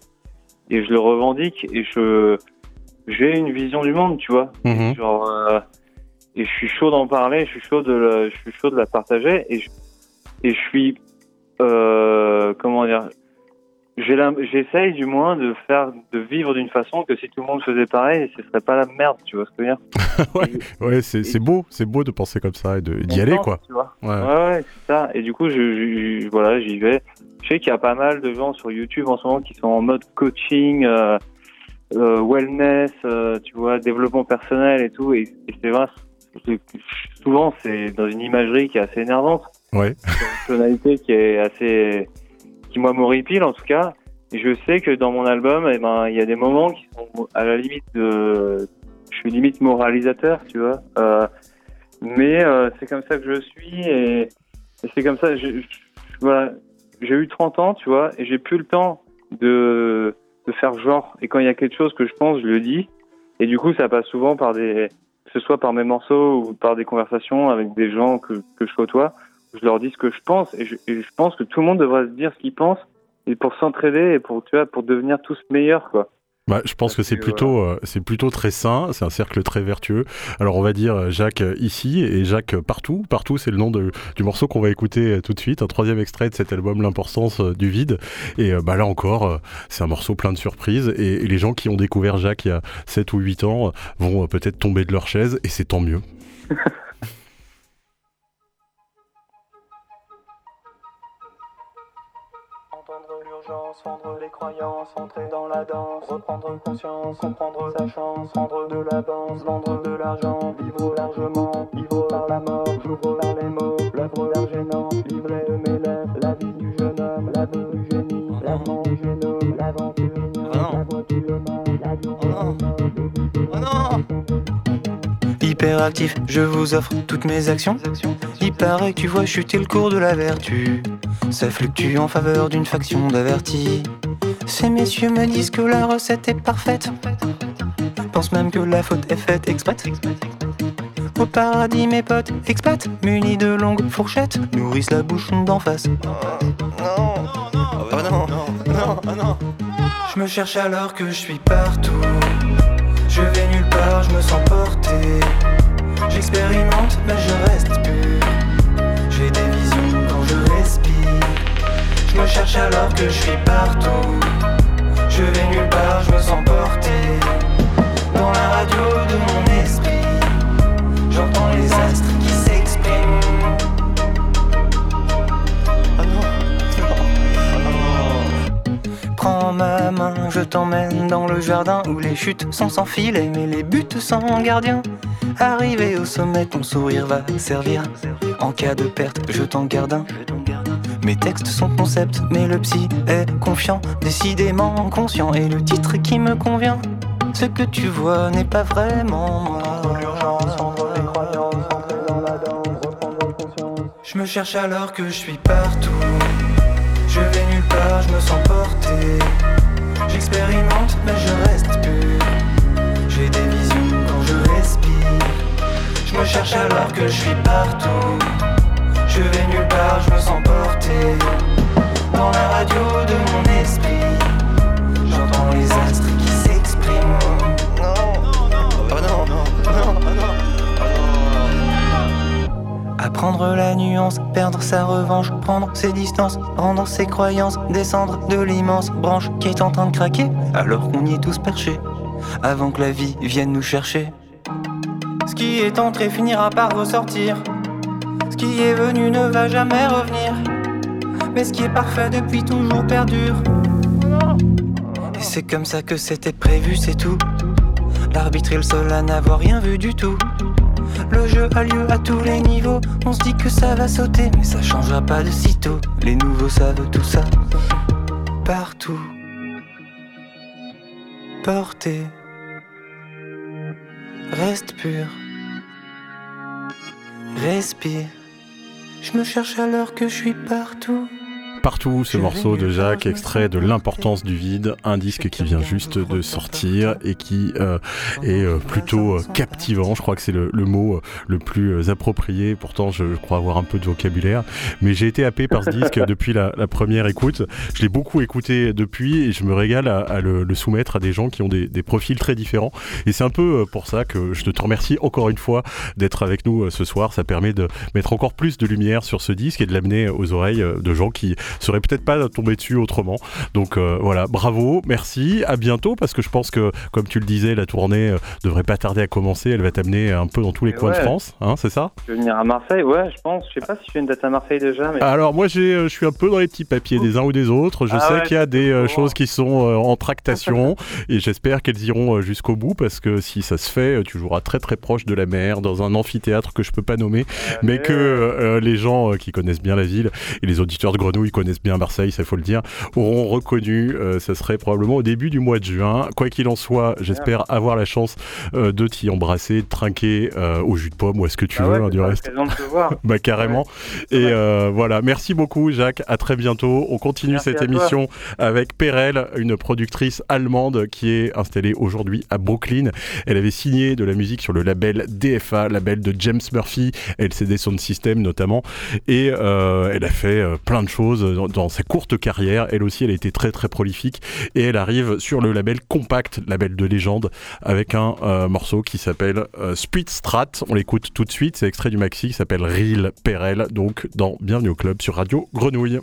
et je le revendique et je j'ai une vision du monde, tu vois. Mhm. Genre, euh, et je suis chaud d'en parler, je suis chaud de, la, je suis chaud de la partager et je, et je suis euh, comment dire. J'essaye du moins de faire, de vivre d'une façon que si tout le monde faisait pareil, ce serait pas la merde, tu vois ce que je veux dire Ouais, ouais c'est beau, c'est beau de penser comme ça et d'y aller, quoi. Tu vois ouais, ouais, c'est ça. Et du coup, je, je voilà, j'y vais. Je sais qu'il y a pas mal de gens sur YouTube en ce moment qui sont en mode coaching, euh, euh, wellness, euh, tu vois, développement personnel et tout. Et, c'est vrai, souvent c'est dans une imagerie qui est assez énervante. Ouais. Une tonalité qui est assez, qui moi m'horripile en tout cas. Je sais que dans mon album, eh ben, il y a des moments qui sont à la limite de, je suis limite moralisateur, tu vois. Euh, mais euh, c'est comme ça que je suis et, c'est comme ça. Je, voilà, j'ai eu 30 ans, tu vois, et j'ai plus le temps de, de faire genre. Et quand il y a quelque chose que je pense, je le dis. Et du coup, ça passe souvent par des, que ce soit par mes morceaux ou par des conversations avec des gens que, que je côtoie. Je leur dis ce que je pense et je, et je pense que tout le monde devrait se dire ce qu'il pense et pour s'entraider et pour tu vois pour devenir tous meilleurs quoi. Bah, je pense que c'est plutôt, euh, c'est plutôt très sain, c'est un cercle très vertueux. Alors on va dire euh, Jacques euh, ici et Jacques partout. Partout, c'est le nom de, du morceau qu'on va écouter tout de suite, un troisième extrait de cet album, L'importance du vide. Et bah, là encore, c'est un morceau plein de surprises. Et, et, les gens qui ont découvert Jacques il y a 7 ou 8 ans vont peut-être tomber de leur chaise et c'est tant mieux. Fendre les croyances, entrer dans la danse, reprendre conscience, comprendre sa chance, prendre de l'avance, vendre de l'argent, vivre largement, vivre par la mort, j'ouvre par les mots, l'œuvre d'art gênant, livrer de mes lèvres, la vie du jeune homme, la du génie, l'avant du génome, l'aventure, la voiture, l'avion, oh non Je vous offre toutes mes actions. Il paraît que tu vois chuter le cours de la vertu. Ça fluctue en faveur d'une faction d'avertis. Ces messieurs me disent que la recette est parfaite. Pense même que la faute est faite exprès. Au paradis, mes potes, expat, munis de longues fourchettes, nourrissent la bouche d'en face. non, non, non, non. Je me cherche alors que je suis partout. Je vais je me sens porté. J'expérimente, mais je reste pur. J'ai des visions quand je respire. Je me cherche alors que je suis partout. Je vais nulle part, je me sens t'emmène dans le jardin où les chutes sont sans filet, mais les buts sans gardien. Arrivé au sommet, ton sourire va servir. En cas de perte, je t'en garde un. Mes textes sont concepts, mais le psy est confiant, décidément conscient. Et le titre qui me convient, ce que tu vois n'est pas vraiment moi. Je me cherche alors que je suis partout. Je vais nulle part, je me sens porté. J'expérimente, mais je reste pur. J'ai des visions quand je respire. Je me cherche alors que je suis partout. Je vais nulle part, je me sens porté. Dans la radio de mon esprit, Apprendre la nuance, perdre sa revanche, prendre ses distances, rendre ses croyances, descendre de l'immense branche qui est en train de craquer, alors qu'on y est tous perchés, avant que la vie vienne nous chercher. Ce qui est entré finira par ressortir. Ce qui est venu ne va jamais revenir. Mais ce qui est parfait depuis toujours perdure. Et c'est comme ça que c'était prévu, c'est tout. L'arbitre est le seul à n'avoir rien vu du tout. Le jeu a lieu à tous les niveaux. On se dit que ça va sauter, mais ça changera pas de sitôt. Les nouveaux savent tout ça. Partout. Porté. Reste pur. Respire. Je me cherche alors que je suis partout. Partout, ce morceau de Jacques, extrait de l'importance du vide, un disque qui vient juste de sortir et qui euh, est euh, plutôt euh, captivant. Je crois que c'est le, le, mot le plus approprié. Pourtant, je, je, crois avoir un peu de vocabulaire, mais j'ai été happé par ce disque depuis la, la, première écoute. Je l'ai beaucoup écouté depuis et je me régale à, à le, le, soumettre à des gens qui ont des, des profils très différents. Et c'est un peu pour ça que je te remercie encore une fois d'être avec nous ce soir. Ça permet de mettre encore plus de lumière sur ce disque et de l'amener aux oreilles de gens qui serait peut-être pas tombé dessus autrement. Donc voilà, bravo, merci, à bientôt parce que je pense que, comme tu le disais, la tournée devrait pas tarder à commencer. Elle va t'amener un peu dans tous les coins de France, hein, c'est ça? Je vais venir à Marseille, ouais, je pense. Je sais pas si j'ai une date à Marseille déjà. Mais... Alors moi, je suis un peu dans les petits papiers des uns ou des autres. Je ah sais qu'il y a des choses qui sont en tractation et j'espère qu'elles iront jusqu'au bout parce que si ça se fait, tu joueras très très proche de la mer dans un amphithéâtre que je peux pas nommer, mais que euh, les gens euh, qui connaissent bien la ville et les auditeurs de Grenouille connaissent bien Marseille, ça faut le dire, auront reconnu. Euh, ça serait probablement au début du mois de juin. Quoi qu'il en soit, j'espère avoir la chance de t'y embrasser, de trinquer au jus de pomme ou est-ce que tu ah veux hein, du reste. bah carrément. Et voilà, merci beaucoup Jacques. À très bientôt. On continue cette émission avec Perel, une productrice allemande qui est installée aujourd'hui à Brooklyn. Elle avait signé de la musique sur le label DFA, label de James Murphy, LCD Sound System notamment. Et euh, elle a fait euh, plein de choses dans, sa courte carrière. Elle aussi, elle a été très très prolifique. Et elle arrive sur le label Compact, label de légende, avec un euh, morceau qui s'appelle Speed Strat. On l'écoute tout de suite. C'est extrait du maxi qui s'appelle Real Perel, donc dans Bienvenue au Club sur Radio Grenouille.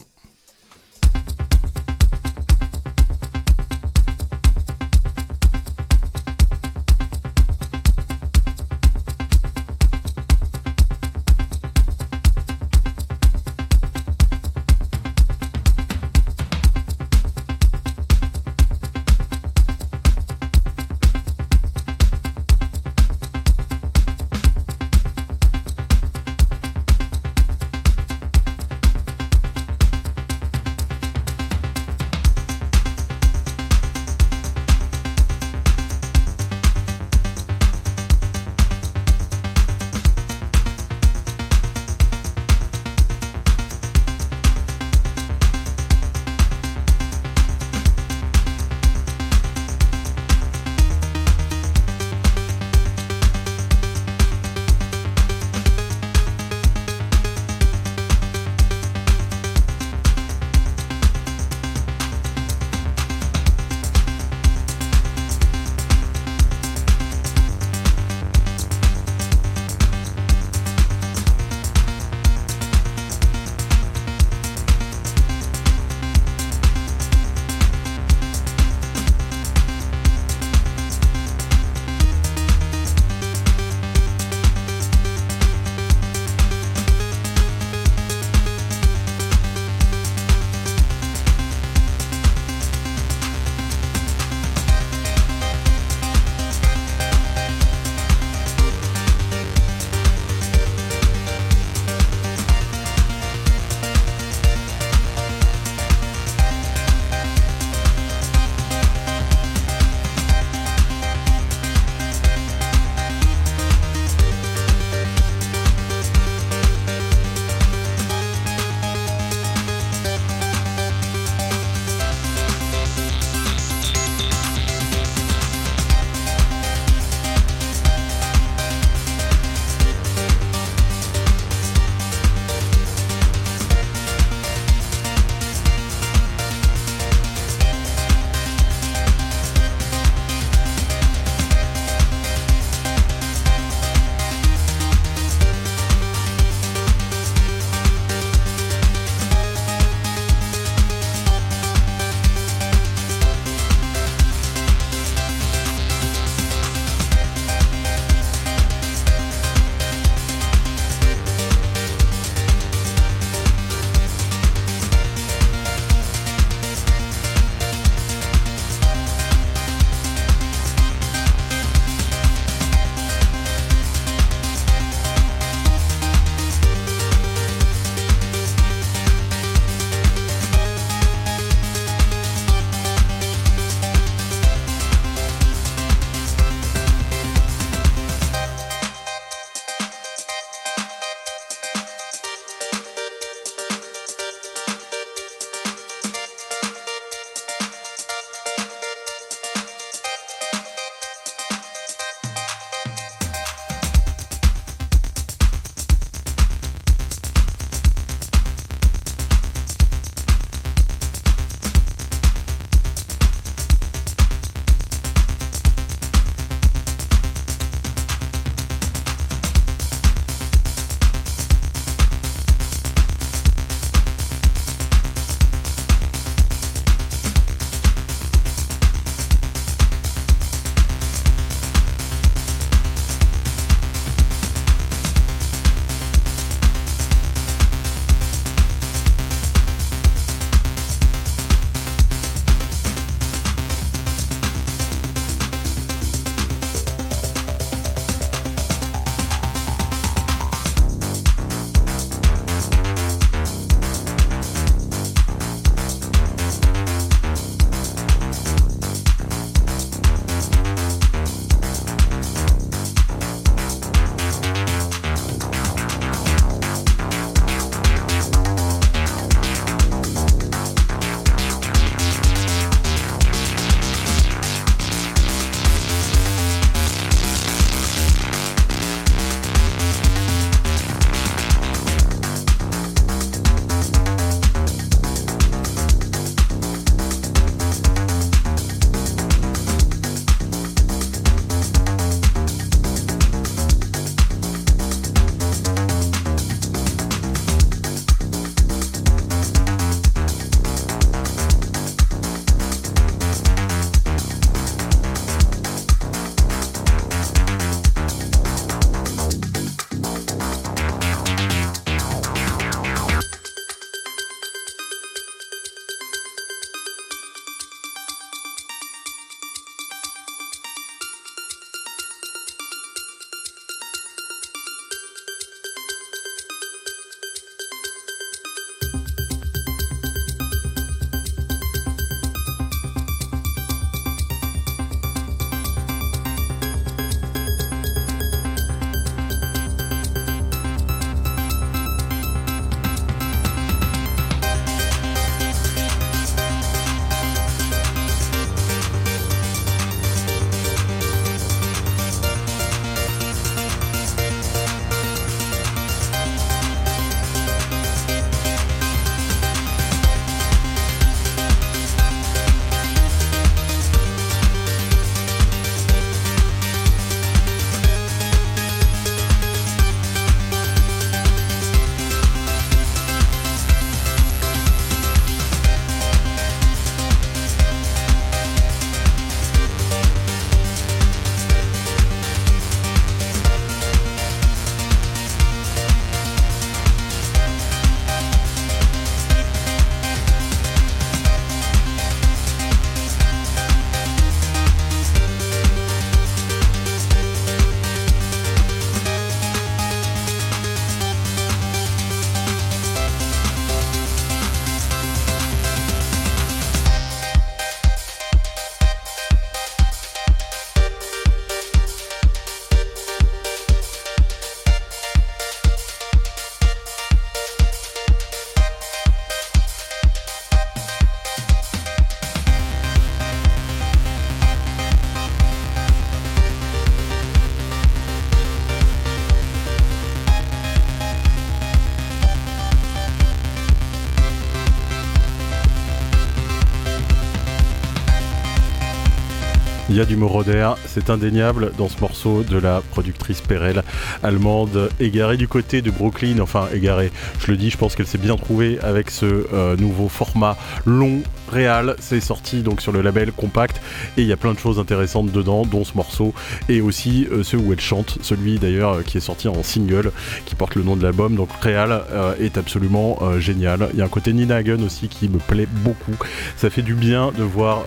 Il y a du Moroder, c'est indéniable dans ce morceau de la productrice Perel allemande, égarée du côté de Brooklyn, enfin égarée, je le dis, je pense qu'elle s'est bien trouvée avec ce euh, nouveau format long, réel, c'est sorti donc sur le label Compact, et il y a plein de choses intéressantes dedans, dont ce morceau, et aussi euh, ceux où elle chante, celui d'ailleurs euh, qui est sorti en single, qui porte le nom de l'album, donc Réal est absolument génial. Il y a un côté Nina Hagen aussi qui me plaît beaucoup, ça fait du bien de voir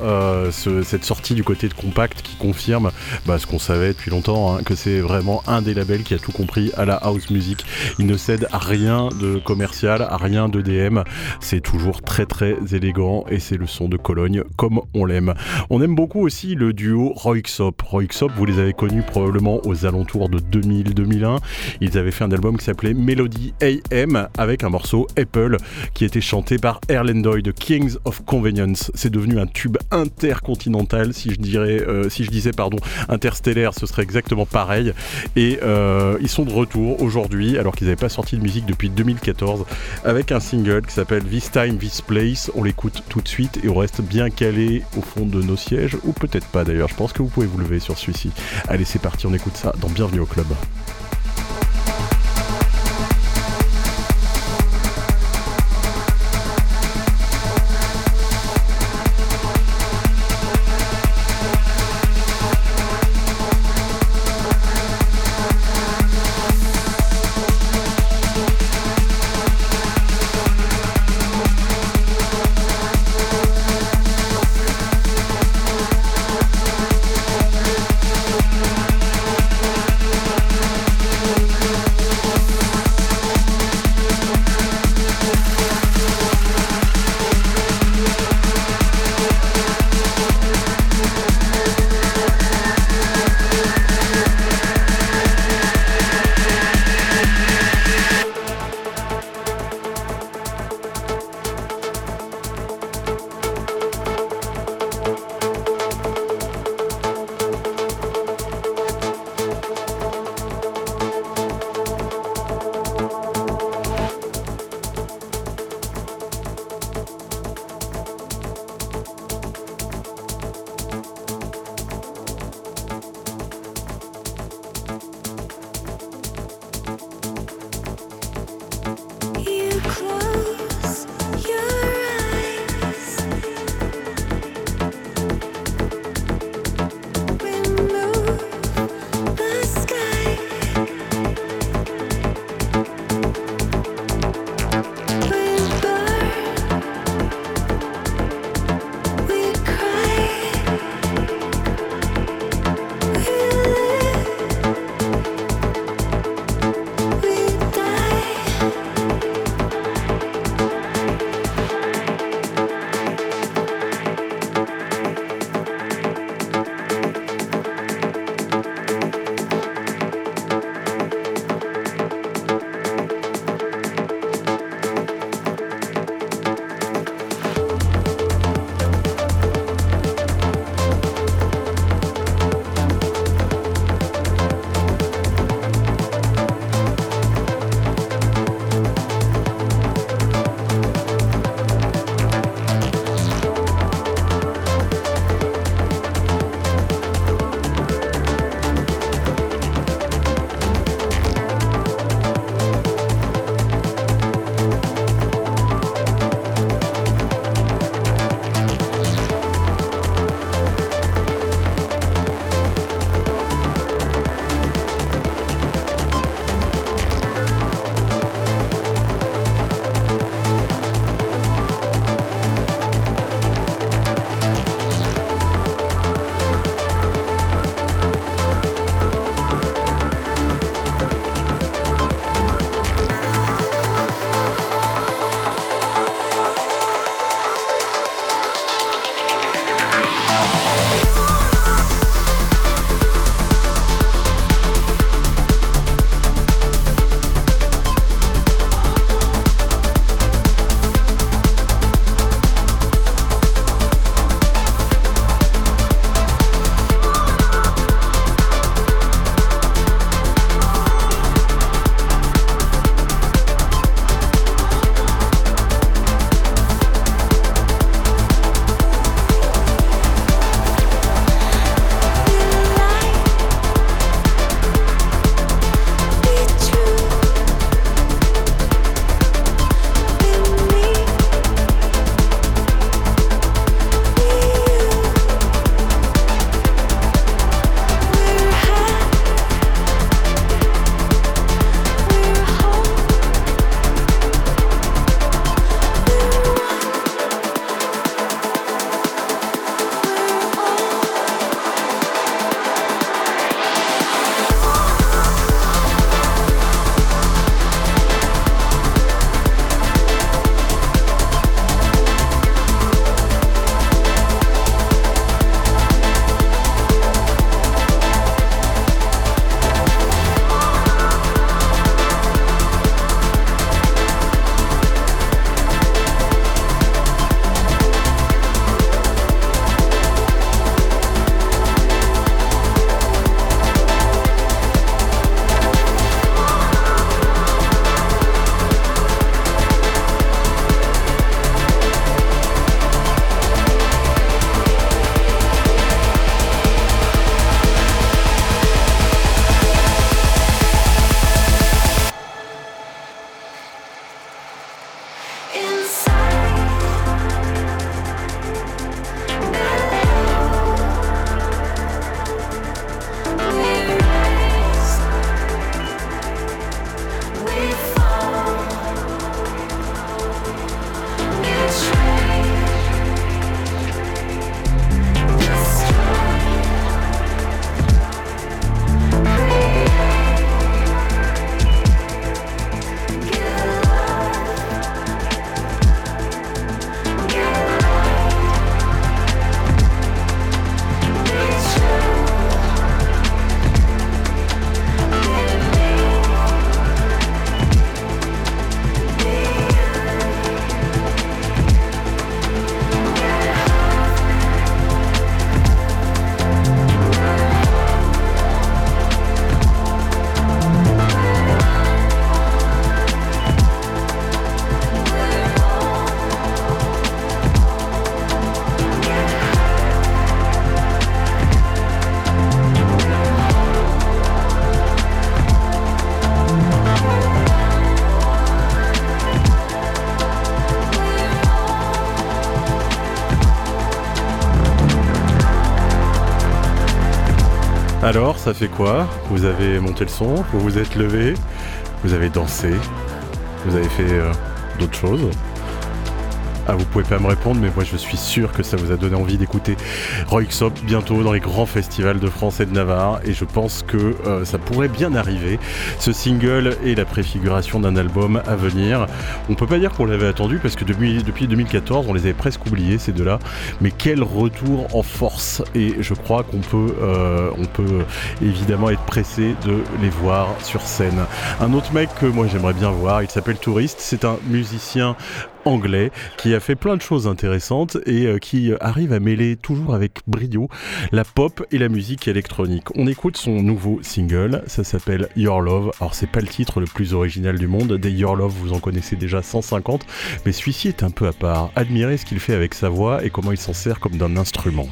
cette sortie du côté de Compact qui confirme bah, ce qu'on savait depuis longtemps, hein, que c'est vraiment un des labels qui a tout compris à la house music. Il ne cède à rien de commercial, à rien de DM. C'est toujours très très élégant et c'est le son de Cologne comme on l'aime. On aime beaucoup aussi le duo Royxop. Royxop, vous les avez connus probablement aux alentours de 2000-2001. Ils avaient fait un album qui s'appelait Melody AM avec un morceau Apple qui était chanté par Erlendoy de Kings of Convenience. C'est devenu un tube intercontinental, si je dirais euh, si je disais pardon, interstellaire, ce serait exactement pareil. Et euh, ils sont de retour aujourd'hui, alors qu'ils n'avaient pas sorti de musique depuis 2014, avec un single qui s'appelle This Time, This Place. On l'écoute tout de suite et on reste bien calé au fond de nos sièges, ou peut-être pas d'ailleurs. Je pense que vous pouvez vous lever sur celui-ci. Allez, c'est parti, on écoute ça dans Bienvenue au Club. Ça fait quoi? Vous avez monté le son, vous vous êtes levé, vous avez dansé, vous avez fait euh, d'autres choses? Ah, vous pouvez pas me répondre, mais moi je suis sûr que ça vous a donné envie d'écouter Roixop bientôt dans les grands festivals de France et de Navarre, et je pense que euh, ça pourrait bien arriver. Ce single est la préfiguration d'un album à venir. On peut pas dire qu'on l'avait attendu parce que depuis, depuis 2014, on les avait presque oubliés ces deux-là, mais quel retour en force Et je crois qu'on peut, euh, on peut évidemment être pressé de les voir sur scène. Un autre mec que moi j'aimerais bien voir, il s'appelle Touriste, c'est un musicien anglais qui a fait plein de choses intéressantes et euh, qui arrive à mêler toujours avec brio la pop et la musique électronique. On écoute son nouveau single, ça s'appelle Your Love. Alors c'est pas le titre le plus original du monde, des Your Love vous en connaissez déjà 150, mais celui-ci est un peu à part. Admirez ce qu'il fait avec sa voix et comment il s'en sert comme d'un instrument.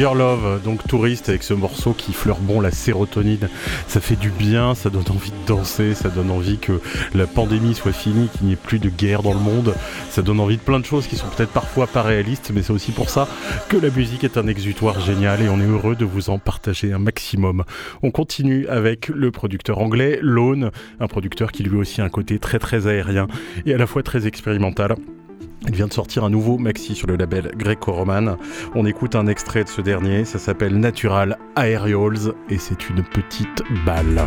Love, donc touriste avec ce morceau qui fleure bon la sérotonine. Ça fait du bien, ça donne envie de danser, ça donne envie que la pandémie soit finie, qu'il n'y ait plus de guerre dans le monde. Ça donne envie de plein de choses qui sont peut-être parfois pas réalistes, mais c'est aussi pour ça que la musique est un exutoire génial et on est heureux de vous en partager un maximum. On continue avec le producteur anglais Lone, un producteur qui lui aussi a un côté très très aérien et à la fois très expérimental. Il vient de sortir un nouveau maxi sur le label Greco-Roman. On écoute un extrait de ce dernier, ça s'appelle Natural Aerials et c'est une petite balle.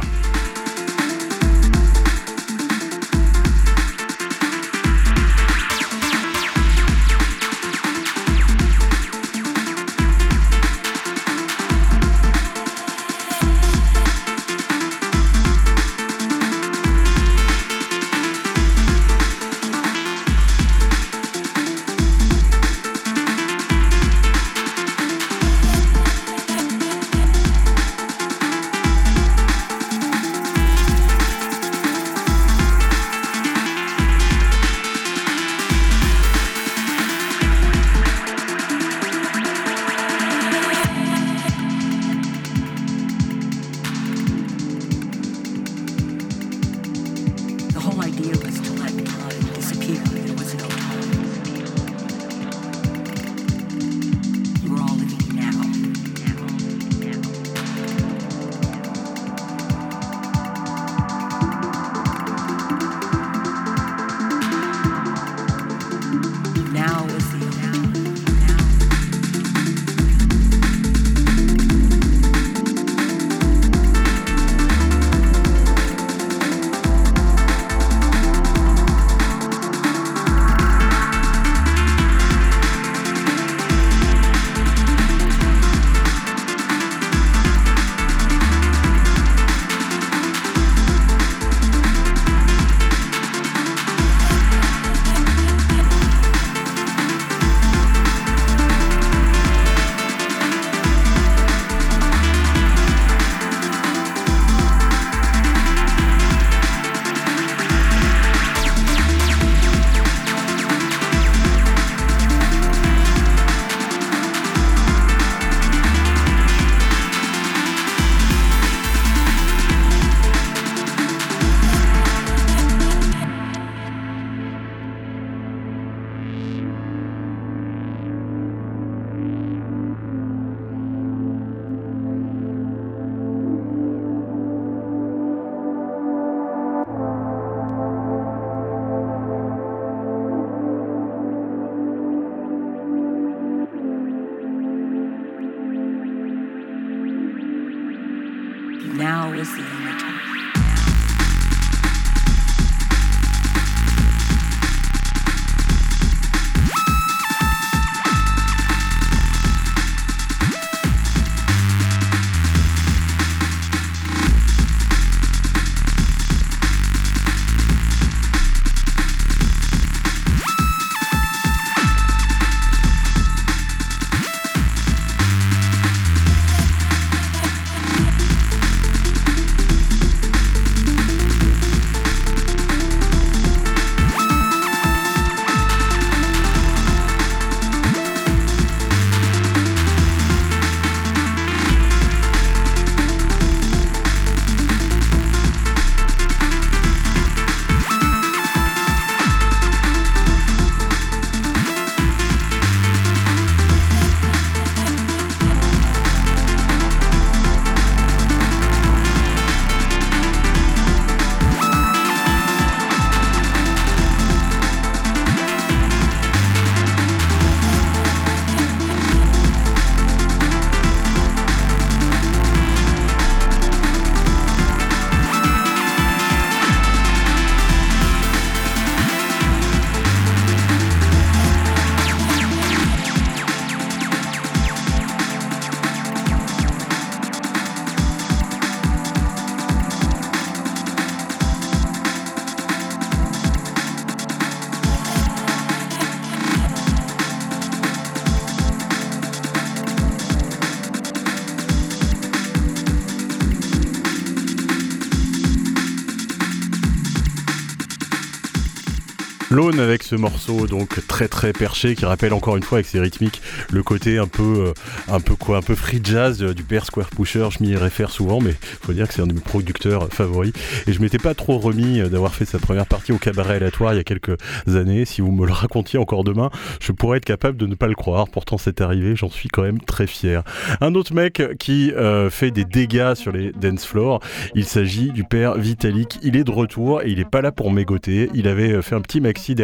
Ce morceau donc très très perché qui rappelle encore une fois avec ses rythmiques le côté un peu euh, un peu quoi un peu free jazz euh, du père Square Pusher. Je m'y réfère souvent, mais faut dire que c'est un de mes producteurs favoris. Et je m'étais pas trop remis euh, d'avoir fait sa première partie au cabaret aléatoire il y a quelques années. Si vous me le racontiez encore demain, je pourrais être capable de ne pas le croire. Pourtant c'est arrivé, j'en suis quand même très fier. Un autre mec qui fait des dégâts sur les dance floors. Il s'agit du père Vitalik. Il est de retour et il est pas là pour mégoter. Il avait fait un petit maxi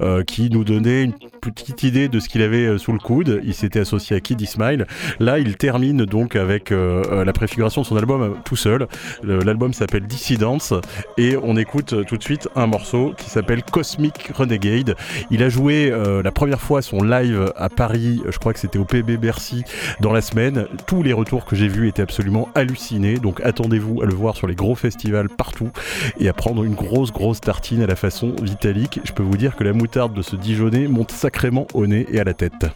euh, qui nous donnait une petite idée de ce qu'il avait euh, sous le coude. Il s'était associé à Kid Smile. Là, il termine donc avec euh, la préfiguration de son album tout seul. L'album s'appelle Dissidence et on écoute tout de suite un morceau qui s'appelle Cosmic Renegade. Il a joué la première fois son live à Paris, je crois que c'était au PB Bercy dans la semaine. Tous les retours que j'ai vus étaient absolument hallucinés. Donc attendez-vous à le voir sur les gros festivals partout et à prendre une grosse grosse tartine à la façon Vitalik. Je peux vous dire que la moutarde de ce Dijonais monte sacrément au nez et à la tête.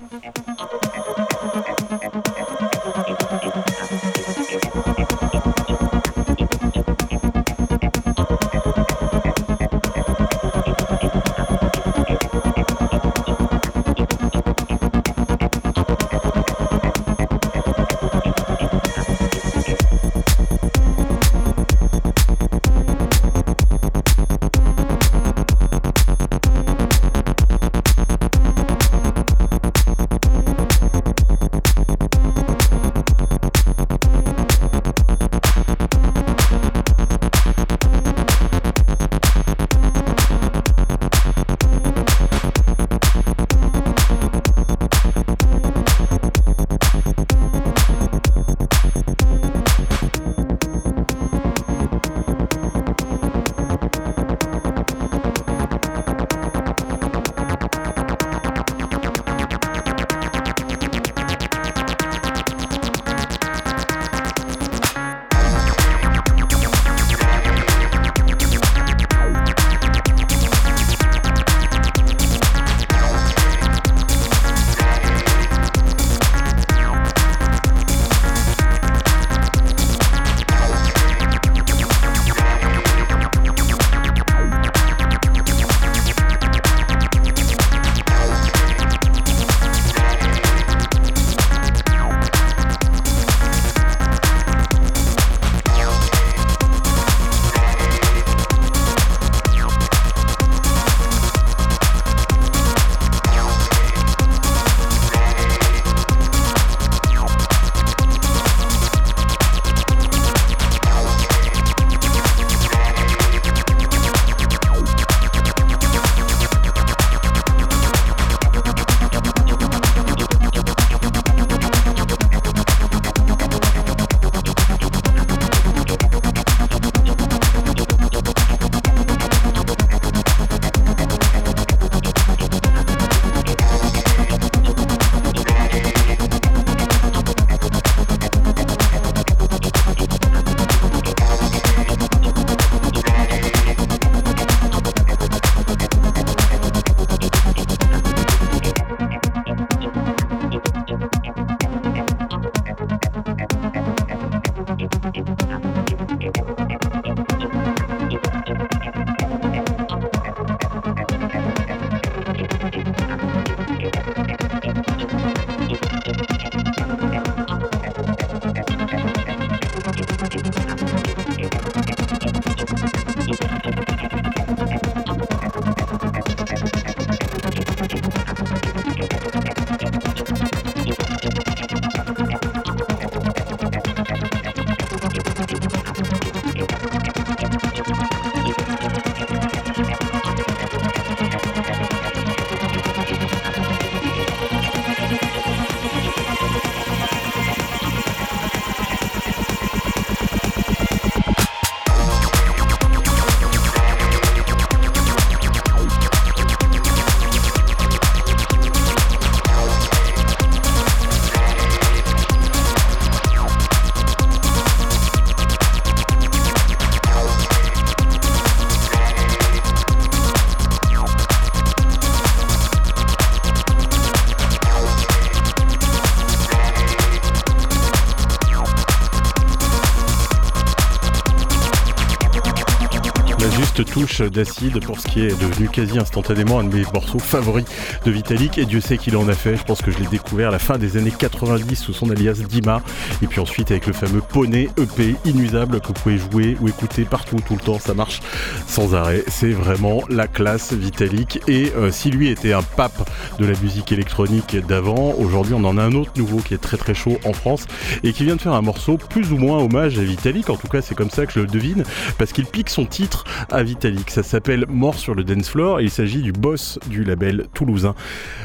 D'acide pour ce qui est devenu quasi instantanément un de mes morceaux favoris de Vitalik. Et Dieu sait qu'il en a fait. Je pense que je l'ai découvert à la fin des années 90 sous son alias Dima. Et puis ensuite avec le fameux Poney EP inusable que vous pouvez jouer ou écouter partout, tout le temps. Ça marche sans arrêt. C'est vraiment la classe Vitalik. Et euh, si lui était un pape de la musique électronique d'avant, aujourd'hui on en a un autre nouveau qui est très très chaud en France et qui vient de faire un morceau plus ou moins hommage à Vitalik. En tout cas, c'est comme ça que je le devine parce qu'il pique son titre à Vitalik. Ça s'appelle Mort sur le dance floor et il s'agit du boss du label toulousain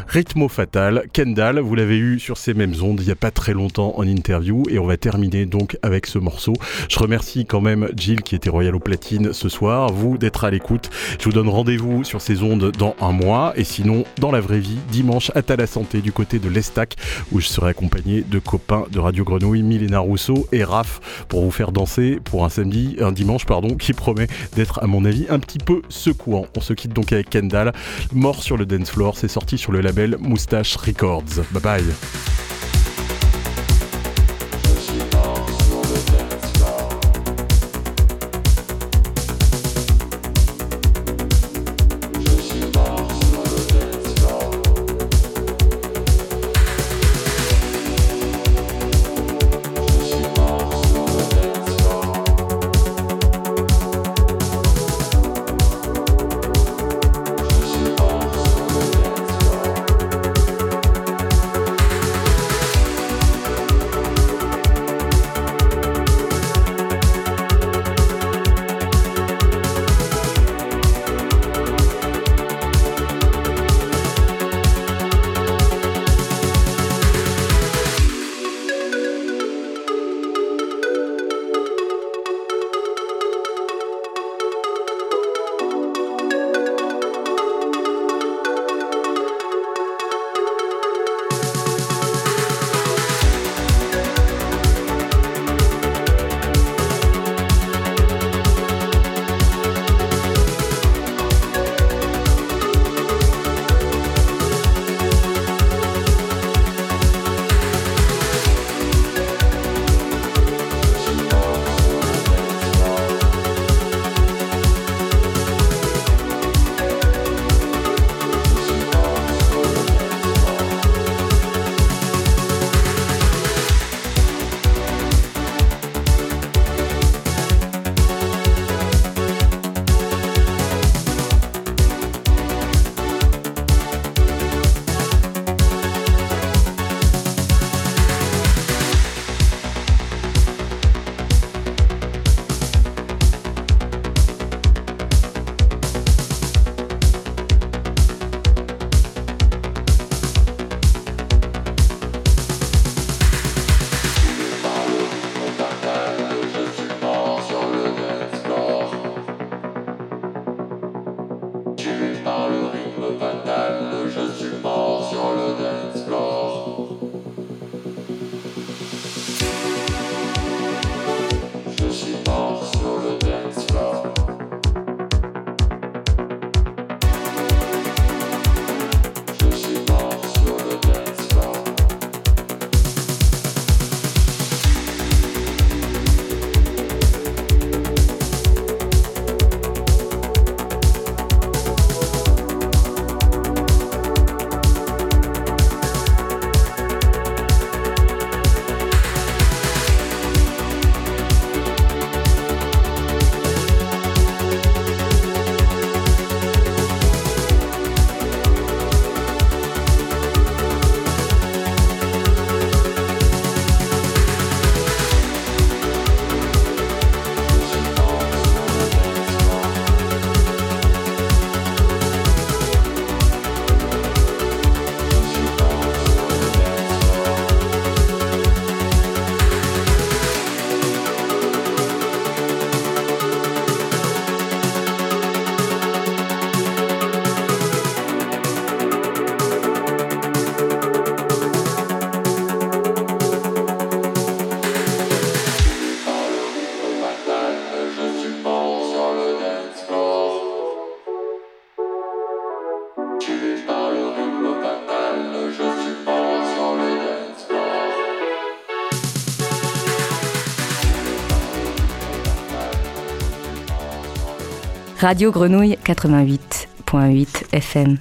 Rythmo Fatal, Kendall. Vous l'avez eu sur ces mêmes ondes il n'y a pas très longtemps en interview et on va terminer donc avec ce morceau. Je remercie quand même Jill qui était royal au platine ce soir, vous d'être à l'écoute. Je vous donne rendez-vous sur ces ondes dans un mois et sinon dans la vraie vie dimanche à la Santé du côté de l'Estac où je serai accompagné de copains de Radio Grenouille, Milena Rousseau et Raph pour vous faire danser pour un samedi, un dimanche pardon, qui promet d'être à mon avis un peu secouant. On se quitte donc avec Kendall, mort sur le dance floor, c'est sorti sur le label Moustache Records. Bye bye. Radio Grenouille 88.8 FM.